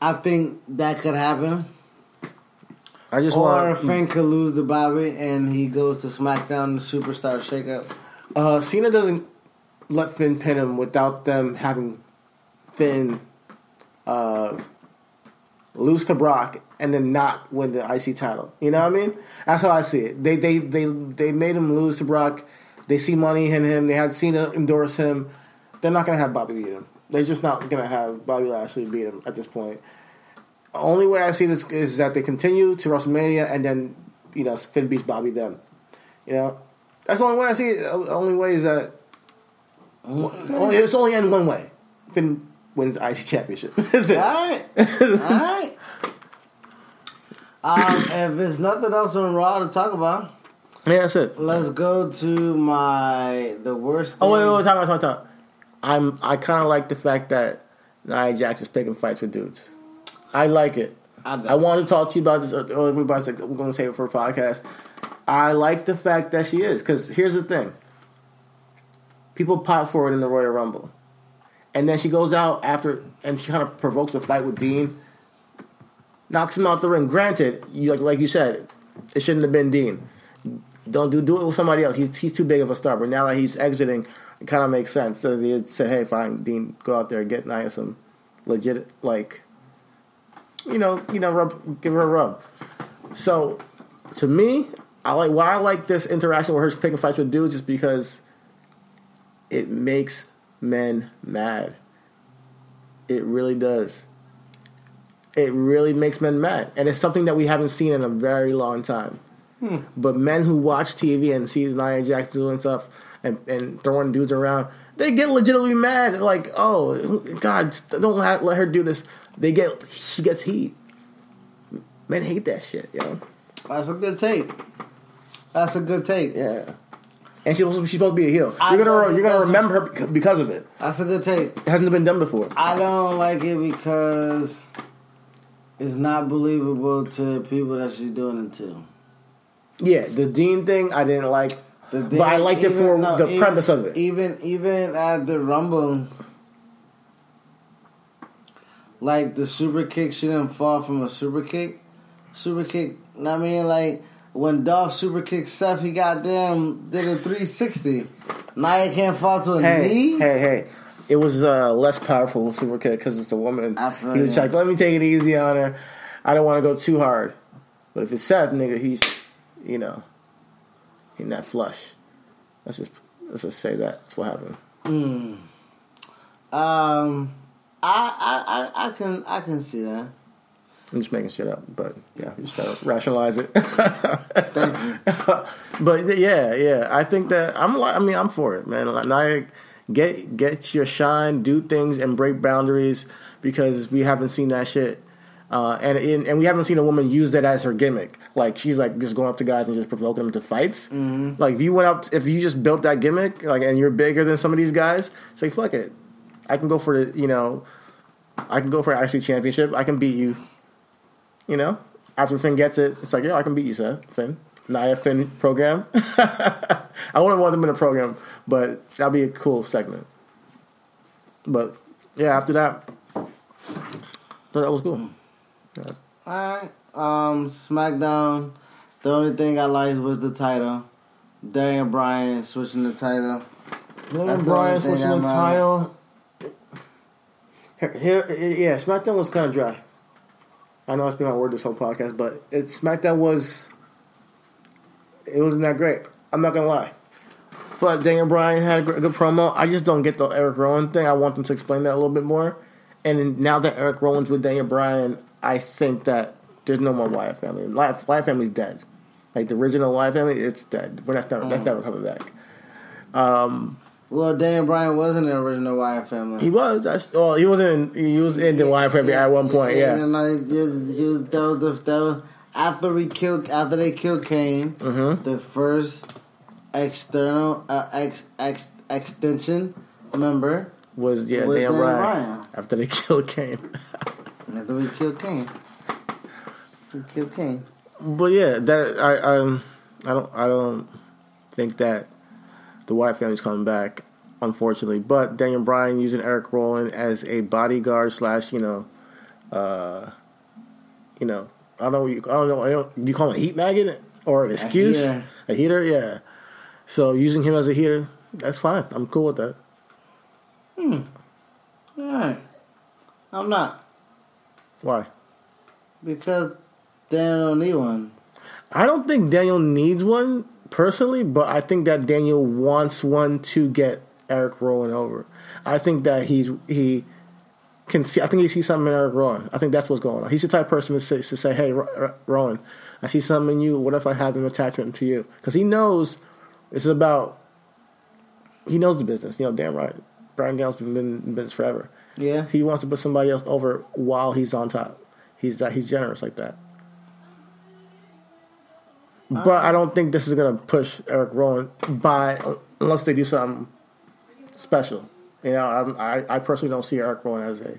I think that could happen. I just Or want Finn could lose to Bobby and he goes to SmackDown the Superstar Shakeup. uh, Cena doesn't let Finn pin him without them having Finn uh, lose to Brock and then not win the IC title. You know what I mean? That's how I see it. They they they they made him lose to Brock. They see money in him. They had Cena endorse him. They're not gonna have Bobby beat him. They're just not gonna have Bobby Lashley beat him at this point. Only way I see this is that they continue to WrestleMania and then you know Finn beats Bobby then. You know, that's the only way I see it. The only way is that only, it's only end one way. Finn wins the IC championship. That's it. Alright. Alright. Um, if there's nothing else on Raw to talk about, Yeah, that's it. let's go to my the worst thing. Oh wait, wait, wait, talk, talk, talk, talk. I'm I kind of like the fact that Nia Jax is picking fights with dudes. I like it. I. I wanted to talk to you about this. uh, Everybody's like, we're going to save it for a podcast. I like the fact that she is because here's the thing: people pop for it in the Royal Rumble, and then she goes out after and she kind of provokes a fight with Dean, knocks him out the ring. Granted, you like like you said, it shouldn't have been Dean. Don't do do it with somebody else. He's he's too big of a star. But now that he's exiting, it kind of makes sense. So they said, "Hey, fine, Dean, go out there and get Nia some legit like, you know, you know, rub, give her a rub." So, to me, I like why I like this interaction where her picking fights with dudes is because it makes men mad. It really does. It really makes men mad, and it's something that we haven't seen in a very long time. Hmm. But men who watch TV and see Nia Jax doing stuff and, and throwing dudes around, they get legitimately mad. Like, oh God, don't let her do this. They get she gets heat. Men hate that shit, yo. That's a good take. That's a good take. Yeah. And she's supposed, she's supposed to be a heel. I You're gonna you're gonna remember her because of it. That's a good take. It hasn't been done before. I don't like it because it's not believable to people that she's doing it to. Yeah, the Dean thing I didn't like, The but I liked it for no, the even- premise of it. Even even at the Rumble, like the super kick shouldn't fall from a super kick. Super kick. I mean, like when Dolph super kicked Seth, he goddamn did a three sixty. Nia can't fall to a hey, knee. hey, hey! It was uh, less powerful super kick because it's the woman. I feel He was you. like, "Let me take it easy on her. I don't want to go too hard." But if it's Seth, nigga, he's you know, he's not flush. Let's just let's just say that. that's what happened. Um, I, I I I can I can see that. I'm just making shit up, but yeah, you just gotta rationalize it. but yeah, yeah, I think that I'm. I mean, I'm for it, man. Like, get get your shine, do things, and break boundaries because we haven't seen that shit. Uh, and, and and we haven't seen a woman use that as her gimmick. Like she's like just going up to guys and just provoking them to fights. Like if you went up, if you just built that gimmick, like and you're bigger than some of these guys, say fuck it. I can go for the you know, I can go for an IC championship. I can beat you. You know, after Finn gets it, it's like, yeah, I can beat you, sir. Finn. Nia Finn program. I wouldn't want them in a program, but that'd be a cool segment. But yeah, after that, thought that was cool. Alright. Um, SmackDown. The only thing I liked was the title. Daniel Bryan switching the title. That's the Bryan switching the uh, title. Here, yeah, SmackDown was kind of dry. I know it's been my word this whole podcast, but it SmackDown was. It wasn't that great. I'm not gonna lie. But Daniel Bryan had a gr- good promo. I just don't get the Erick Rowan thing. I want them to explain that a little bit more. And now that Erick Rowan's with Daniel Bryan, I think that there's no more Wyatt family. Wyatt, Wyatt family's dead. Like the original Wyatt family, it's dead. But that's never that's mm. never coming back. Um, Well, Dan Bryan wasn't the original Wyatt family. He was. That's oh, he wasn't. In, he was in the Wyatt family at one point. Yeah. And like, he was, he was, that was the, that was, after we killed, after they killed Kane, Mm-hmm. the first external uh, ex, ex extension member Was yeah, Was Dan Dan Bryan. Bryan. After they killed Kane. after we killed Kane. We killed Kane. but yeah, that I um I don't I don't think that the Wyatt family's coming back, unfortunately. But Daniel Bryan using Erick Rowan as a bodyguard slash you know, uh, you know I don't know you, I don't know I don't do you call him a heat magnet or an excuse heater. a heater yeah. So using him as a heater, that's fine. I'm cool with that. Hmm. Alright. I'm not. Why? Because Daniel don't need one. I don't think Daniel needs one personally, but I think that Daniel wants one to get Erick Rowan over. I think that he's he can see. I think he sees something in Erick Rowan. I think that's what's going on. He's the type of person to say, to say "Hey, Ro- Ro- Rowan, I see something in you. What if I have an attachment to you?" Because he knows it's about. He knows the business. You know, damn right. Bryan Daniels been in business forever. Yeah. He wants to put somebody else over while he's on top. He's that. He's generous like that. But I don't think this is gonna push Erick Rowan by unless they do something special. You know, I'm, I I personally don't see Erick Rowan as a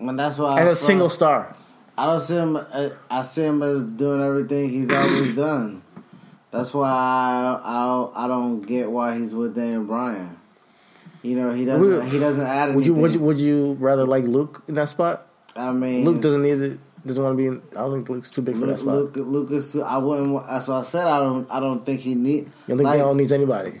And that's why as I a single star. I don't see him. I see him as doing everything he's always done. That's why I I don't, I don't get why he's with Daniel Bryan. You know, he doesn't. He doesn't add anything. Would you would you would you rather like Luke in that spot? I mean, Luke doesn't need it. Doesn't want to be. in I don't think Luke's too big for that spot. Luke, Lucas. I wouldn't. That's what I said. I don't. I don't think he need. You don't think like, Dale needs anybody?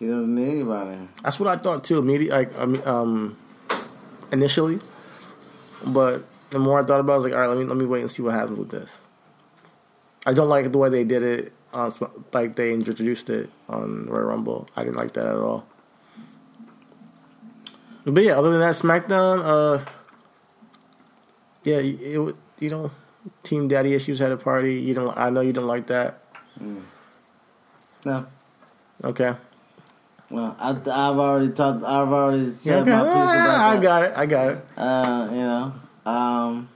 He doesn't need anybody. That's what I thought too. Immediately, like I mean, um, initially, but the more I thought about, it, I was like, all right, let me let me wait and see what happens with this. I don't like the way they did it, on, like they introduced it on Royal Rumble. I didn't like that at all. But yeah, other than that, SmackDown, uh, yeah, it, it you know, Team Daddy issues had a party. You don't, I know you don't like that. No. Okay, Well, I, I've already talked. I've already said okay, my piece about I that. got it. I got it. Uh, you know. Um.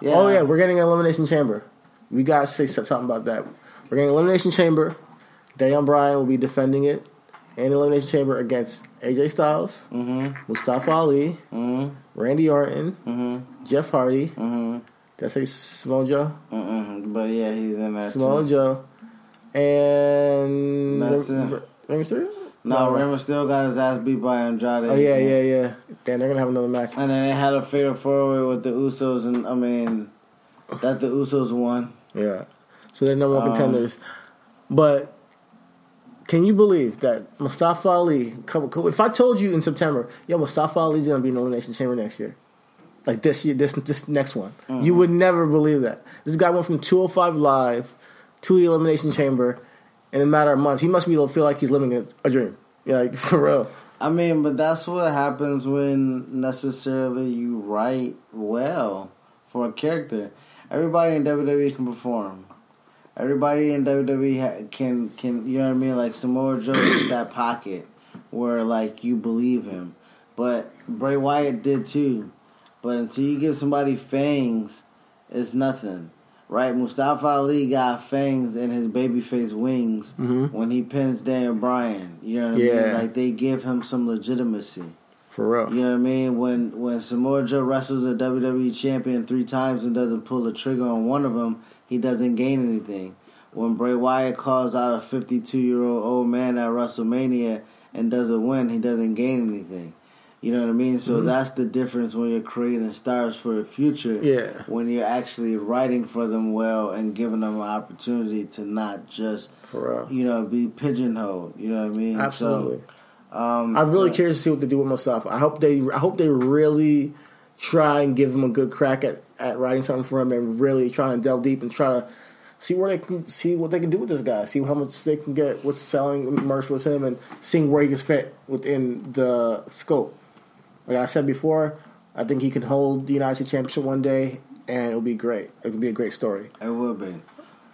Yeah. Oh yeah, we're getting an elimination chamber. We gotta say something about that. We're getting elimination chamber. Daniel Bryan will be defending it in elimination chamber against AJ Styles, Mhm. Mustafa Ali, Mhm. Randy Orton, Mhm. Jeff Hardy. Mhm. Did I say Samoa Joe? But yeah, he's in there Samoa. Joe, and That's Rey Mysterio. No, Raymond still got his ass beat by Andrade. Oh yeah, yeah, yeah. Damn, they're gonna have another match. And then they had a fatal four way with the Usos, and I mean, that the Usos won. Yeah. So they're number one Um, contenders. But can you believe that Mustafa Ali? If I told you in September, yo, Mustafa Ali's gonna be in the elimination chamber next year, like this year, this this next one, you would never believe that. This guy went from 205 live to the elimination chamber in a matter of months. He must be able to feel like he's living a, a dream. Yeah, like for real. I mean, but that's what happens when necessarily you write well for a character. Everybody in WWE can perform. Everybody in WWE ha- can can you know what I mean? Like Samoa Joe is that pocket where like you believe him, but Bray Wyatt did too. But until you give somebody fangs, it's nothing. Right? Mustafa Ali got fangs in his babyface wings mm-hmm. when he pins Daniel Bryan. You know what I mean? Like they give him some legitimacy. For real. You know what I mean? When when Samoa Joe wrestles a WWE champion three times and doesn't pull the trigger on one of them, he doesn't gain anything. When Bray Wyatt calls out a 52 year old old man at WrestleMania and doesn't win, he doesn't gain anything. You know what I mean? So that's the difference when you're creating stars for the future. Yeah. When you're actually writing for them well and giving them an opportunity to not just, you know, be pigeonholed. You know what I mean? Absolutely. So, um, I'm really curious to see what they do with Mustafa. I hope they I hope they really try and give him a good crack at, at writing something for him and really trying to delve deep and try to see where they can see what they can do with this guy. See how much they can get with selling merch with him and seeing where he can fit within the scope. Like I said before, I think he could hold the United States Championship one day and it'll be great. It could be a great story. It will be.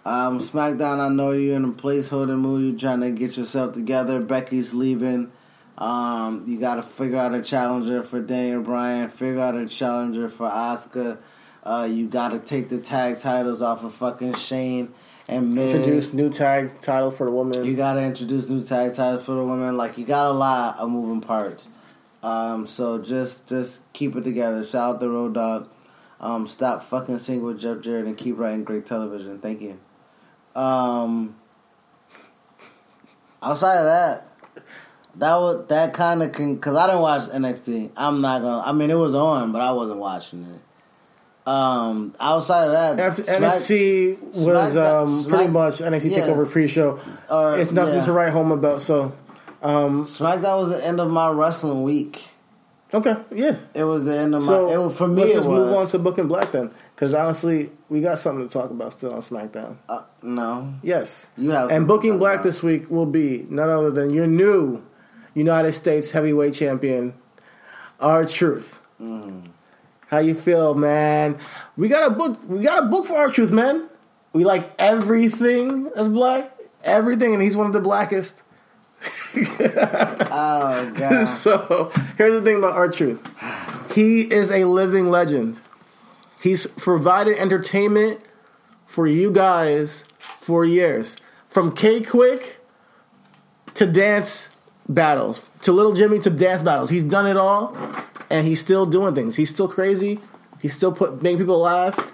Um, SmackDown, I know you're in a placeholder mood. You're trying to get yourself together. Becky's leaving. Um, you got to figure out a challenger for Daniel Bryan. Figure out a challenger for Asuka. Uh, you got to take the tag titles off of fucking Shane and Miz. Introduce new tag title for the woman. You got to introduce new tag titles for the women. Like you got a lot of moving parts. Um, so just just keep it together. Shout out the Road Dog. Um, stop fucking singing with Jeff Jarrett and keep writing great television. Thank you. Um, outside of that, that was that kind of can because I didn't watch NXT. I'm not gonna. I mean, it was on, but I wasn't watching it. Um, outside of that, After Smack- NXT was Smack- um, Smack- pretty much NXT yeah. Takeover pre-show. Or- it's nothing yeah. to write home about. So, um, SmackDown was the end of my wrestling week. okay, yeah. It was the end of my. So it was, for me, let's it just was. move on to Booking Black then, because honestly, we got something to talk about still on SmackDown. uh, no, Yes, you have. and Booking Black about. this week will be none other than your new United States Heavyweight Champion, R-Truth. Mm. How you feel, man? We got a book. We got a book for R-Truth, man. We like everything that's black, everything, and he's one of the blackest. Oh god. so here's the thing about R-Truth. He is a living legend. He's provided entertainment for you guys for years. From K-Kwik to dance battles, to Little Jimmy to dance battles. He's done it all and he's still doing things. He's still crazy. He's still put making people laugh.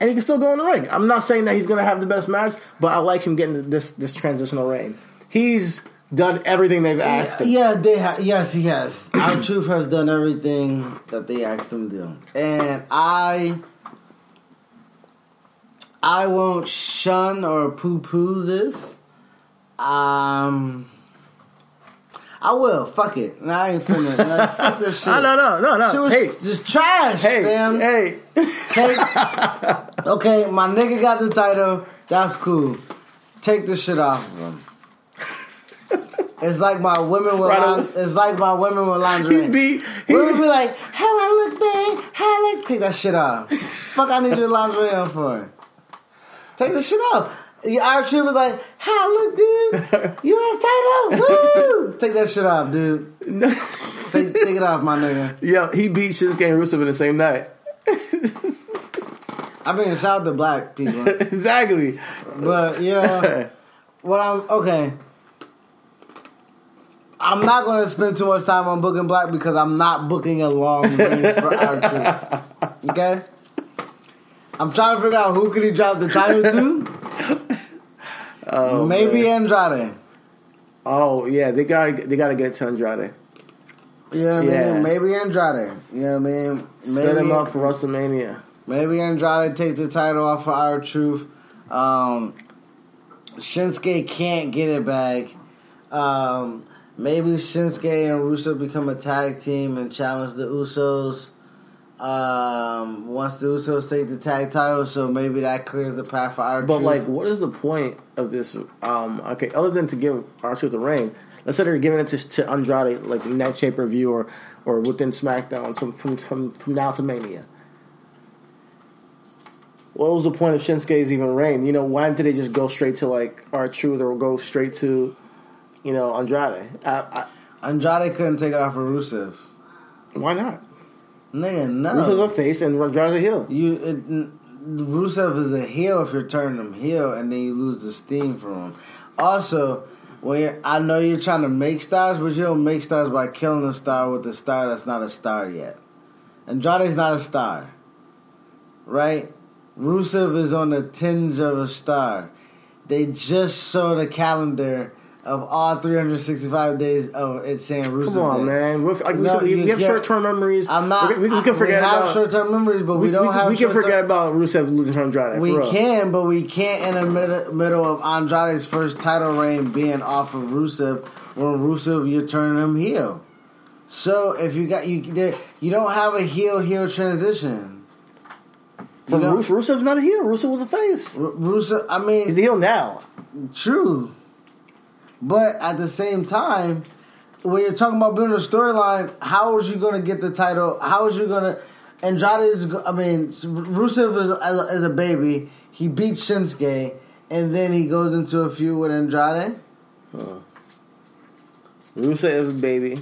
And he can still go in the ring. I'm not saying that he's gonna have the best match, but I like him getting this this transitional reign. He's done everything they've asked him. Yeah, they ha- yes, he has. Our truth has done everything that they asked him to do, and I, I won't shun or poo-poo this. Um, I will. Fuck it. Nah, I ain't finna. Nah, fuck this shit. No, no, no, no, no. Shit was Hey, just trash, hey, fam. hey. Take, okay, my nigga got the title. That's cool. Take the shit off of him. It's like my women with Right it's like my women with lingerie. He be, He, women be like, "How I look, babe? How I look?" Take that shit off. Fuck, I need your lingerie on for. Take the shit off. Our trip was like, "How I look, dude? You have title? Woo! Take that shit off, dude. Take, take it off, my nigga. yeah, he beat Shinsuke and Rusev in the same night. I mean, shout out to black people. exactly. But yeah, what I'm okay. I'm not going to spend too much time on booking black because I'm not booking a long reign for our. Okay, I'm trying to figure out who could he drop the title to. Maybe Andrade. Oh yeah, they got to they got to get to Andrade. You know what I Yeah. mean? Maybe Andrade. You know what I mean? Maybe, Set him up for WrestleMania. Maybe Andrade takes the title off for R-Truth. Um, Shinsuke can't get it back. Um, maybe Shinsuke and Rusev become a tag team and challenge the Usos. Um, once the Usos take the tag title, so maybe that clears the path for our But like, what is the point of this? Um, okay, other than to give R-Truth a reign, let's say they're giving it to, to Andrade like next pay per view or or within SmackDown, some from, from from now to Mania. What was the point of Shinsuke's even reign? You know, why didn't they just go straight to like R-Truth or go straight to, you know, Andrade? I, Andrade couldn't take it off for Rusev. Why not? Nigga, no. Rusev's a face and Andrade's a heel. You it, Rusev is a heel if you're turning him heel, and then you lose the steam from him. Also, when you're, I know you're trying to make stars, but you don't make stars by killing a star with a star that's not a star yet. Andrade's not a star, right? Rusev is on the tinge of a star. They just showed the calendar of all 365 days of it saying Rusev. Come on, Day. man. We're, like, No, we, we you have short term memories. I'm not. We, we, we can forget we have short-term memories, but we, we, don't we, have. we can forget about Rusev losing Andrade. We can, but we can't in the middle, middle of Andrade's first title reign being off of Rusev. When Rusev, you're turning him heel. So if you got you, there, you don't have a heel heel transition. You Rusev's not a heel. Rusev was a face. R- Rusev, I mean, He's a heel now. True. But at the same time, when you're talking about building a storyline, how is you going to get the title? How is you going to. Andrade is. I mean, Rusev is, a- is a baby. He beats Shinsuke, and then he goes into a feud with Andrade. Rusev is a baby.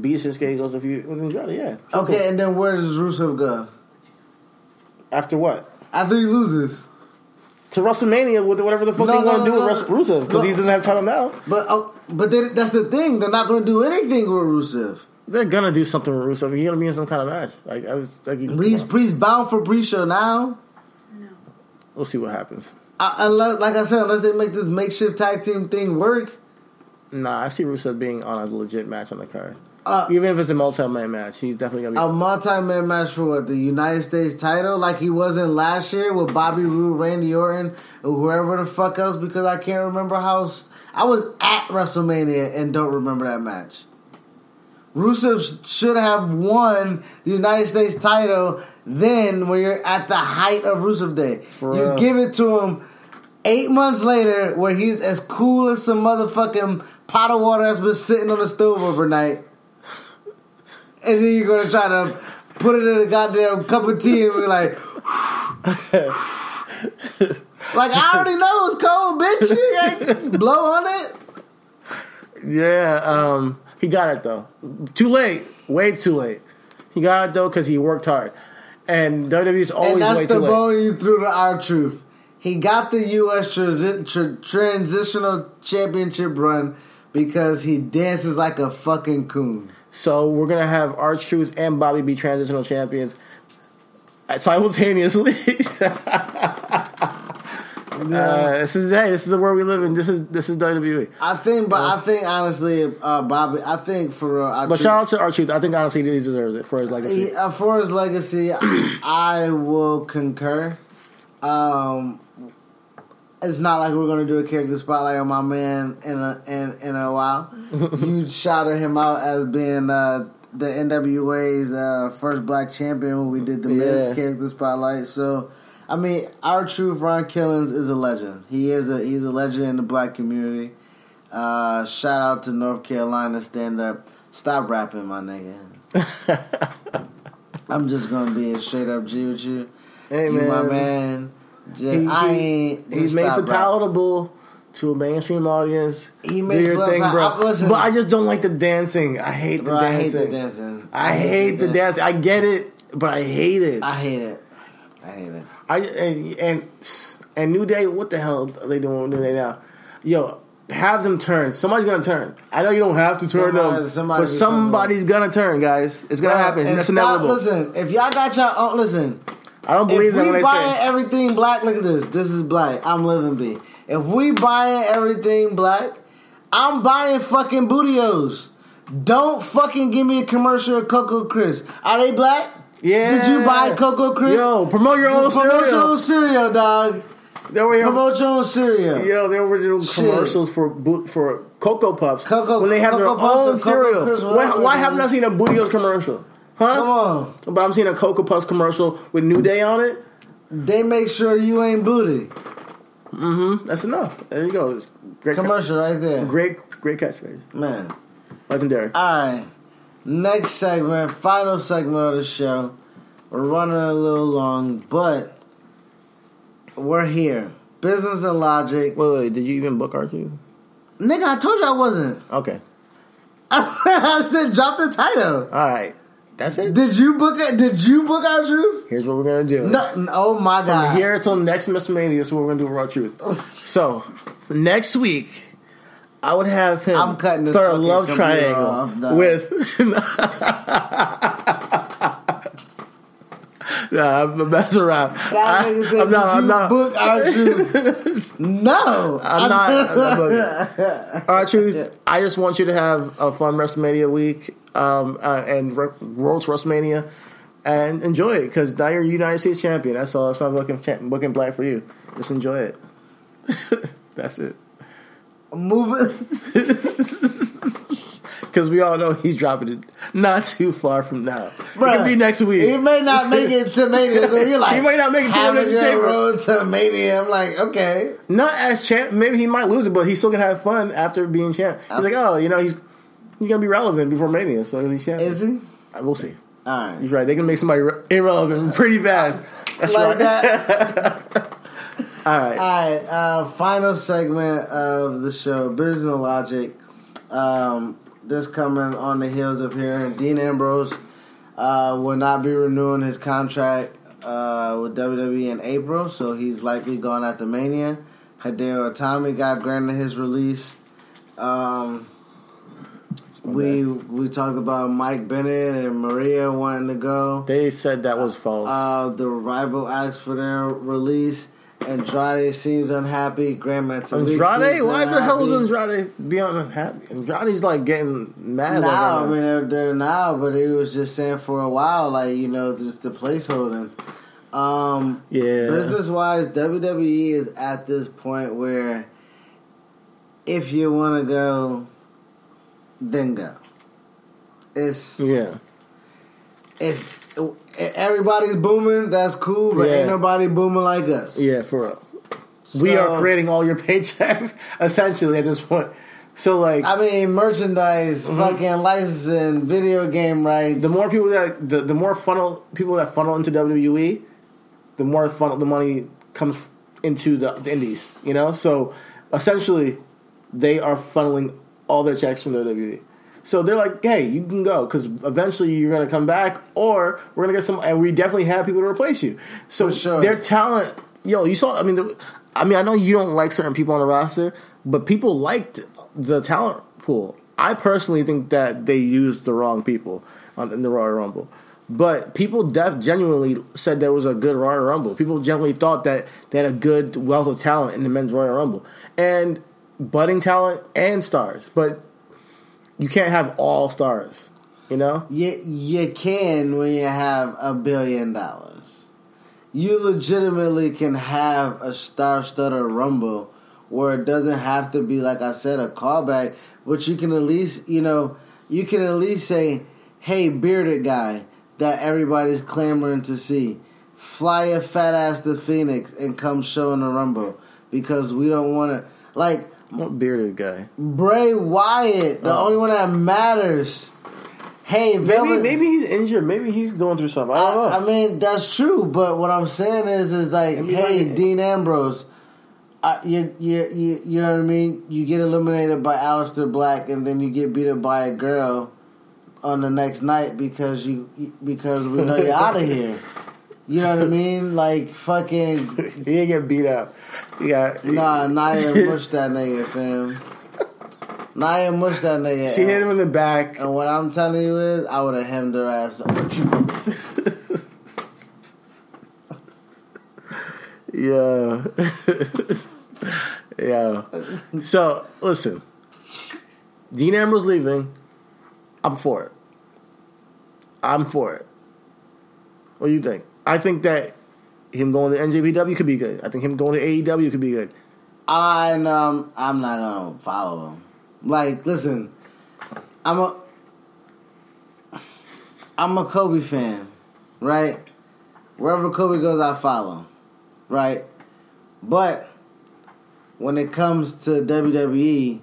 Beats Shinsuke goes a few with Andrade. Yeah. Okay, and then where does Rusev go? After what? After he loses. To WrestleMania with whatever the fuck No, they want no, to do no, with no. Rusev because he doesn't have title now. But oh, but they, that's the thing. They're not going to do anything with Rusev. They're gonna do something with Rusev. He's gonna be in some kind of match. Like I was like, he's, he's bound for pre-show now. No, we'll see what happens. I, unless, like I said, unless they make this makeshift tag team thing work. Nah, I see Rusev being on a legit match on the card. Uh, Even if it's a multi-man match, he's definitely gonna be. a multi-man match for what the United States title, like he was in last year with Bobby Roode, Randy Orton, or whoever the fuck else. Because I can't remember how I was at WrestleMania and don't remember that match. Rusev should have won the United States title then when you're at the height of Rusev Day. For you real. give it to him eight months later where he's as cool as some motherfucking pot of water that's been sitting on the stove overnight. And then you're gonna try to put it in a goddamn cup of tea and be like, like I already know it's cold, bitch. You ain't blow on it. Yeah, um, he got it though. Too late, way too late. He got it though because he worked hard, and WWE's always and that's way the too late. bone you threw to R-Truth. He got the U.S. transi- tra- transitional championship run because he dances like a fucking coon. So we're gonna have R-Truth and Bobby be transitional champions simultaneously. Uh, this is hey, this is the world we live in. This is this is WWE. I think, but I think honestly, uh, Bobby. I think for uh, But shout out to Truth. I think honestly he deserves it for his legacy. He, uh, for his legacy, I will concur. Um, it's not like we're going to do a character spotlight on my man in a in, in a while. you shouted him out as being uh, the NWA's uh, first black champion when we did the men's Yeah. character spotlight. So, I mean, R-Truth, Ron Killings is a legend. He is a he's a legend in the black community. Uh, shout out to North Carolina stand up. Stop rapping, my nigga. I'm just gonna be a straight up G with you. Hey, you my man. Just, He- I he- ain't. Made stop some palatable to a mainstream audience. He makes your what- thing, but bro. I- but I just don't like the dancing. I hate the Bro, I hate the dancing. I hate the dan- dancing. I get it, but I hate it. I hate it. I hate it. I and and, and New Day. What the hell are they doing with New Day now? Yo, have them turn. Somebody's gonna turn. I know you don't have to turn Somebody- them, somebody but somebody's gonna turn, guys. It's gonna Bro, happen. and That's stop- inevitable. Listen, if y'all got y'all own, listen. I don't believe if them we when they buying say. everything black, look at this. This is black. I'm living B. If we buying everything black, I'm buying fucking Booty-O's. Don't fucking give me a commercial of Coco Chris. Are they black? Yeah. Did you buy Coco Chris? Yo, promote your own Promote your cereal. own cereal, dog. They were. Promote your own cereal. Yo, they were doing Shit. commercials for for Cocoa Puffs. Cocoa- when they have Cocoa their Puffs own and cereal. Crisp, why why haven't I seen a Booty-O's commercial? Huh? Come on. But I'm seeing a Cocoa Puffs commercial with New Day on it. They make sure you ain't booty. Mm-hmm. That's enough. There you go. It's great Commercial right there. Great, great catchphrase. Man. Legendary. Alright. Next segment, final segment of the show. We're running a little long, but we're here. Business and logic. Wait, wait. Did you even book Archie? Nigga, I told you I wasn't. Okay. I said drop the title. All right. That's it. Did you book it? Did you book our truth? Here's what we're gonna do. No, oh my god. From here till next Mr. Mania, this is what we're gonna do with R-Truth. so next week, I would have him I'm cutting this start a love triangle off, with. nah, I'm messing around. I, am not. I'm not. book R-Truth. no. I'm not. I'm not right, truth. I just want you to have a fun WrestleMania week um, uh, and Re- World's WrestleMania and enjoy it because now you're United States champion. That's all. That's why I'm looking looking black for you. Just enjoy it. That's it. Move it. Because we all know he's dropping it not too far from now. It Bruh, could be next week. He may not make it to Mania, so you're like, He might not make it to Elimination road to Mania. I'm like, okay. Not as champ. Maybe he might lose it, but he's still gonna have fun after being champ. He's like, oh, you know, he's he's gonna be relevant before Mania, so he's champ. Is he? Uh, We'll see. All right. He's right. They can make somebody re- irrelevant pretty fast. That's like right. that. All right. All right. Uh, final segment of the show, Business Logic. Um, this coming on the heels of hearing Dean Ambrose uh, will not be renewing his contract uh, with WWE in April, so he's likely going after Mania. Hideo Itami got granted his release. Um, we we talked about Mike Bennett and Maria wanting to go. They said that was false. Uh, the Revival asked for their release. Andrade seems unhappy. Grand Metalik Andrade? Why the hell unhappy. Andrade being unhappy? Andrade's like getting mad. Now, I mean, they're, they're now, but he was just saying for a while, like you know, just the placeholder. Um, yeah. business wise, WWE is at this point where if you want to go, then. It's Yeah. if everybody's booming, that's cool, but Yeah. ain't nobody booming like us. Yeah, for real. we are creating all your paychecks essentially at this point. So like I mean, merchandise, mm-hmm. fucking licensing, video game rights. the more people that the, the more funnel people that funnel into WWE, the more funnel the money comes into the, the indies. You know, so essentially they are funneling all their checks from WWE. So they're like, hey, you can go because eventually you're going to come back, or we're going to get some, and we definitely have people to replace you. So sure. their talent, yo, you saw. I mean, the, I mean, I know you don't like certain people on the roster, but people liked the talent pool. I personally think that they used the wrong people on, in the Royal Rumble. But people def genuinely said there was a good Royal Rumble. People genuinely thought that they had a good wealth of talent in the men's Royal Rumble. And budding talent and stars. But you can't have all stars, you know? You, you can when you have a billion dollars. You legitimately can have a star studded rumble where it doesn't have to be, like I said, a callback, but you can at least, you know, you can at least say, hey, bearded guy that everybody's clamoring to see, fly a fat ass to Phoenix and come show in the rumble because we don't want to, like, I'm bearded guy. Bray Wyatt, the Oh. only one that matters. Hey, Maybe Velvet, maybe he's injured. Maybe he's going through something. I don't know. I, I mean, that's true, but what I'm saying is, is like, Maybe hey, like- Dean Ambrose, uh, you, you, you, you know what I mean? You get eliminated by Aleister Black, and then you get beat up by a girl on the next night because you because we know you're out of here. You know what I mean? Like fucking he didn't get beat up. Yeah. nah, Nia mush that nigga, fam. Nia mush that nigga. She hit him in the back. And what I'm telling you is, I would have hemmed her ass up. Yeah. yeah. So, listen. Dean Ambrose leaving. I'm for it. I'm for it. What do you think? I think that him going to NJPW could be good. I think him going to AEW could be good. I um, I'm not gonna follow him. Like, listen, I'm a I'm a Kobe fan, right? Wherever Kobe goes, I follow, right? But when it comes to WWE,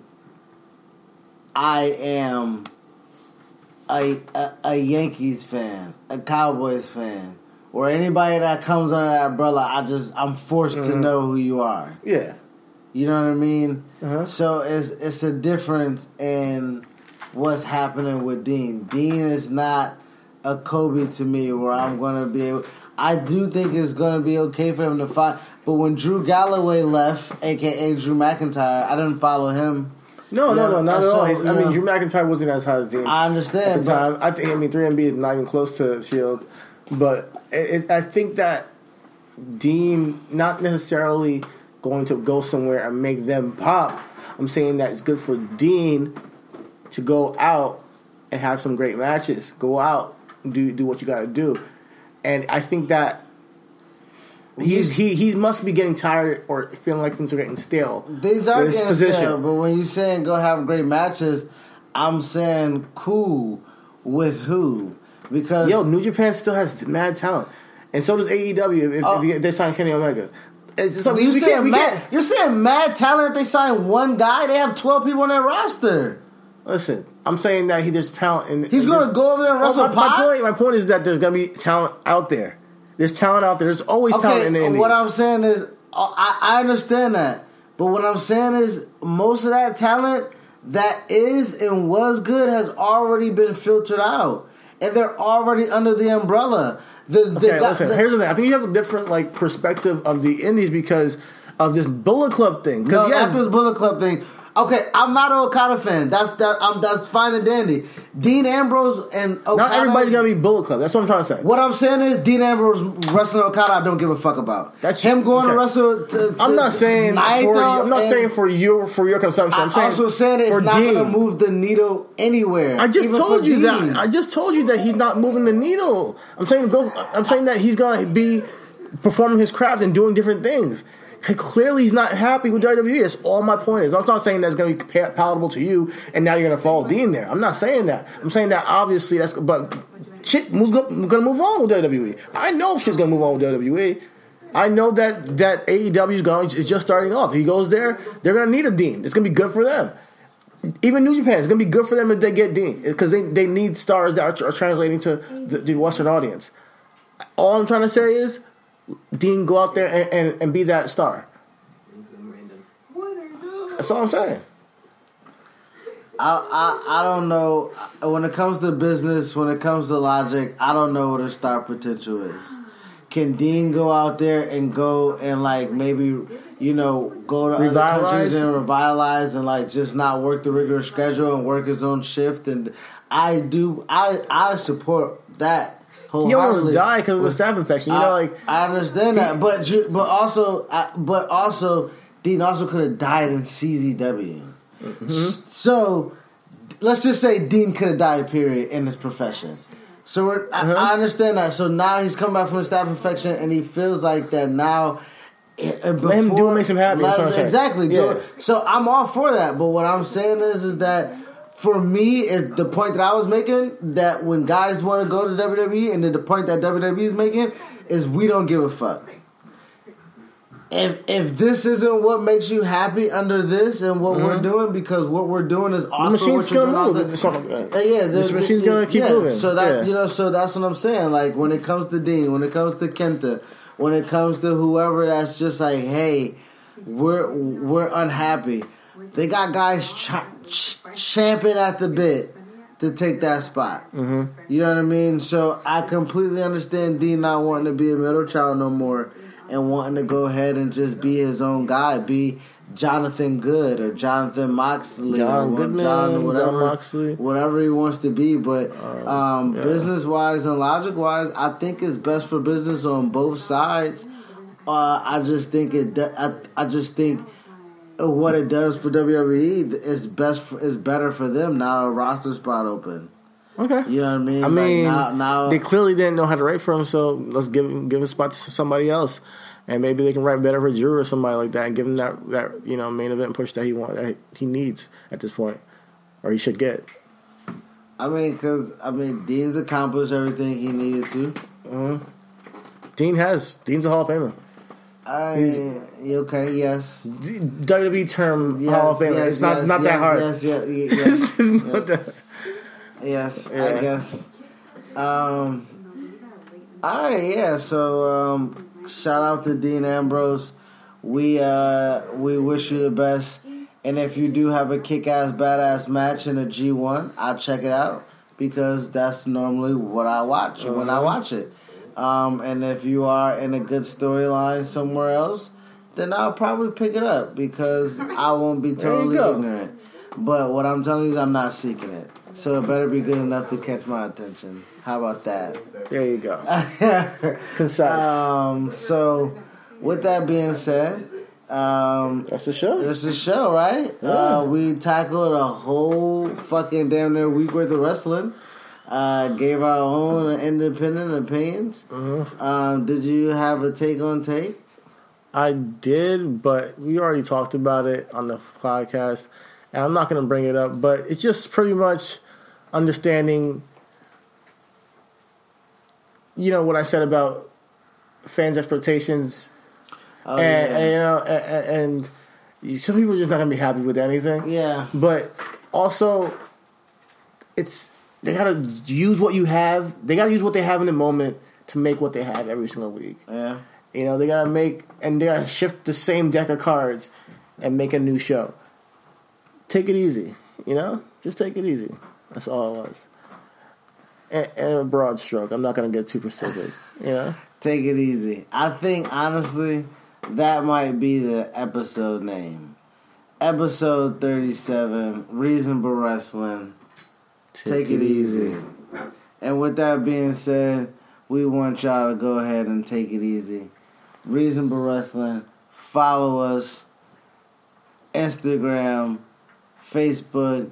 I am a, a a Yankees fan, a Cowboys fan, or anybody that comes under that umbrella. I just I'm forced to know who you are. Yeah. You know what I mean? Uh-huh. So it's it's a difference in what's happening with Dean. Dean is not a Kobe to me where I'm gonna be able I do think it's gonna be okay for him to fight. But when Drew Galloway left, aka Drew McIntyre, I didn't follow him. No, no, no, not at all. I mean, know. Drew McIntyre wasn't as high as Dean. I at understand, the but time. I think I mean 3MB is not even close to Shield, but it, it, I think that Dean not necessarily going to go somewhere and make them pop. I'm saying that it's good for Dean to go out and have some great matches. Go out, do do what you got to do, and I think that. He's, he he must be getting tired or feeling like things are getting stale. These are getting position. stale, but when you saying go have great matches, I'm saying cool with who? Because Yo, New Japan still has mad talent, and so does AEW. If, Oh. if you, they sign Kenny Omega, it's, so you we, saying we mad, you're saying mad talent. They sign one guy. They have twelve people on their roster. Listen, I'm saying that he just talent, and He's gonna go over there and Oh, wrestle my, my point. My point is that there's gonna be talent out there. There's talent out there. There's always talent in the indies. what I'm saying is, uh, I, I understand that, but what I'm saying is, most of that talent that is and was good has already been filtered out, and they're already under the umbrella. The, the, okay, guy- listen. the- here's the thing. I think you have a different like perspective of the indies because of this Bullet Club thing. No, Because not this Bullet Club thing. Okay, I'm not an Okada fan. That's that. I'm that's fine and dandy. Dean Ambrose and Okada. not everybody's gonna be Bullet Club. That's what I'm trying to say. What I'm saying is, Dean Ambrose wrestling Okada, I don't give a fuck about. That's- him going okay. to wrestle. To, I'm not saying for I'm not saying for your for your consumption. I'm, saying also saying it's not going to move the needle anywhere. I just told you Dean. that. I just told you that he's not moving the needle. I'm saying go. I'm saying that he's gonna be performing his craft and doing different things. Clearly, he's not happy with WWE. That's all my point is. I'm not saying that's going to be palatable to you, and now you're going to follow Dean there. I'm not saying that. I'm saying that obviously that's. But shit moves going to move on with WWE. I know shit's going to move on with WWE. I know that that AEW is going is just starting off. He goes there, they're going to need a Dean. It's going to be good for them even New Japan, it's gonna be good for them if they get Dean because they, they need stars that are, are translating to the, the Western audience. All I'm trying to say is, Dean, go out there and, and, and be that star. That's all I'm saying. I, I I don't know when it comes to business, when it comes to logic, I don't know what her star potential is. Can Dean go out there and go and like maybe you know go to other countries and revitalize and like just not work the regular schedule and work his own shift? And I do I I support that. He almost died because of a staph infection. You know, I, like I understand that, but but also, I, but also, Dean also could have died in CZW. Mm-hmm. So, let's just say Dean could have died. Period in his profession. So we're, I, Uh-huh. I understand that. So now he's come back from a staph infection, and he feels like that now. And Let him do what makes him happy, let that's what I'm him- exactly. Yeah. So I'm all for that. But what I'm saying is, is that for me, is the point that I was making that when guys want to go to WWE, and then the point that WWE is making is we don't give a fuck. If if this isn't what makes you happy under this and what we're doing, because what we're doing is Mm-hmm. the machine's gonna move. It's Uh, yeah, the, this machine's gonna keep yeah, moving. So that Yeah. you know, so that's what I'm saying. Like when it comes to Dean, when it comes to Kenta, when it comes to whoever that's just like, hey, we're we're unhappy. They got guys ch- ch- champing at the bit to take that spot. Mm-hmm. You know what I mean? So I completely understand Dean not wanting to be a middle child no more and wanting to go ahead and just be his own guy, be Jonathan Good or Jonathan Moxley John or Goodman, John, John whatever, Moxley. whatever he wants to be. But um, business wise and logic wise, I think it's best for business on both sides. Uh, I just think it. I, I just think what it does for WWE is best. For, is better for them now. A roster spot open. okay. You know what I mean? I Like, mean, now, now they clearly didn't know how to write for him, so let's give him give a spot to somebody else, and maybe they can write better for Drew or somebody like that, and give him that that you know main event push that he want that he needs at this point, or he should get. I mean, because I mean, Dean's accomplished everything he needed to. Mm-hmm. Dean has Dean's a Hall of Famer. I okay, yes. D- WWE term Yes, Hall of Famer. yes, it's not yes, not that hard. Yes, yes, yes, yes. that- Yes, Yeah. I guess. Um, all right, yeah. So, um, shout out to Dean Ambrose. We uh, we wish you the best, and if you do have a kick-ass, badass match in a G one, I'll check it out because that's normally what I watch when Uh-huh. I watch it. Um, and if you are in a good storyline somewhere else, then I'll probably pick it up because I won't be totally ignorant. But what I'm telling you is I'm not seeking it. So it better be good enough to catch my attention. How about that? There you go. Concise. Um, so with that being said, um, That's the show. That's the show, right? Uh, we tackled a whole fucking damn near week worth of wrestling. Uh, gave our own independent opinions. Mm-hmm. Um, did you have a take on take? I did, but we already talked about it on the podcast, and I'm not going to bring it up. But it's just pretty much understanding, you know, what I said about fans' expectations, Oh, and, yeah. and, you know, and, and some people are just not going to be happy with anything. yeah. But also, it's they got to use what you have. They got to use what they have in the moment to make what they have every single week. Yeah. You know, they gotta make and they gotta shift the same deck of cards and make a new show. Take it easy, you know? Just take it easy. That's all it was. And, and a broad stroke. I'm not gonna get too specific, you know? Take it easy. I think honestly, that might be the episode name. Episode thirty-seven, Reasonable Wrestling. Take, it easy. And with that being said, we want y'all to go ahead and take it easy. Reasonable Wrestling. Follow us. Instagram, Facebook,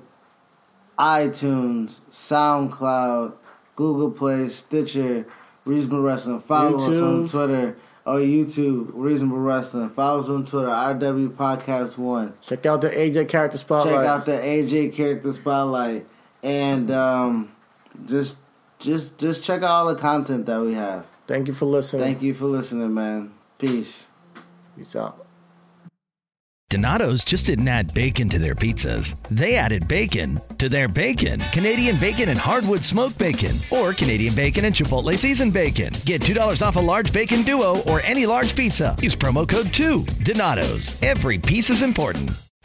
iTunes, SoundCloud, Google Play, Stitcher, Reasonable Wrestling. Follow us on Twitter or YouTube, Reasonable Wrestling. Follow us on Twitter, RW Podcast One. Check out the AJ character spotlight. Check out the AJ Character Spotlight, and um, just just just check out all the content that we have. Thank you for listening. Thank you for listening, man. Peace. Peace out. Donato's just didn't add bacon to their pizzas. They added bacon to their bacon. Canadian bacon and hardwood smoked bacon, or Canadian bacon and Chipotle seasoned bacon. Get $2 off a large bacon duo or any large pizza. Use promo code 2. Donato's. Every piece is important.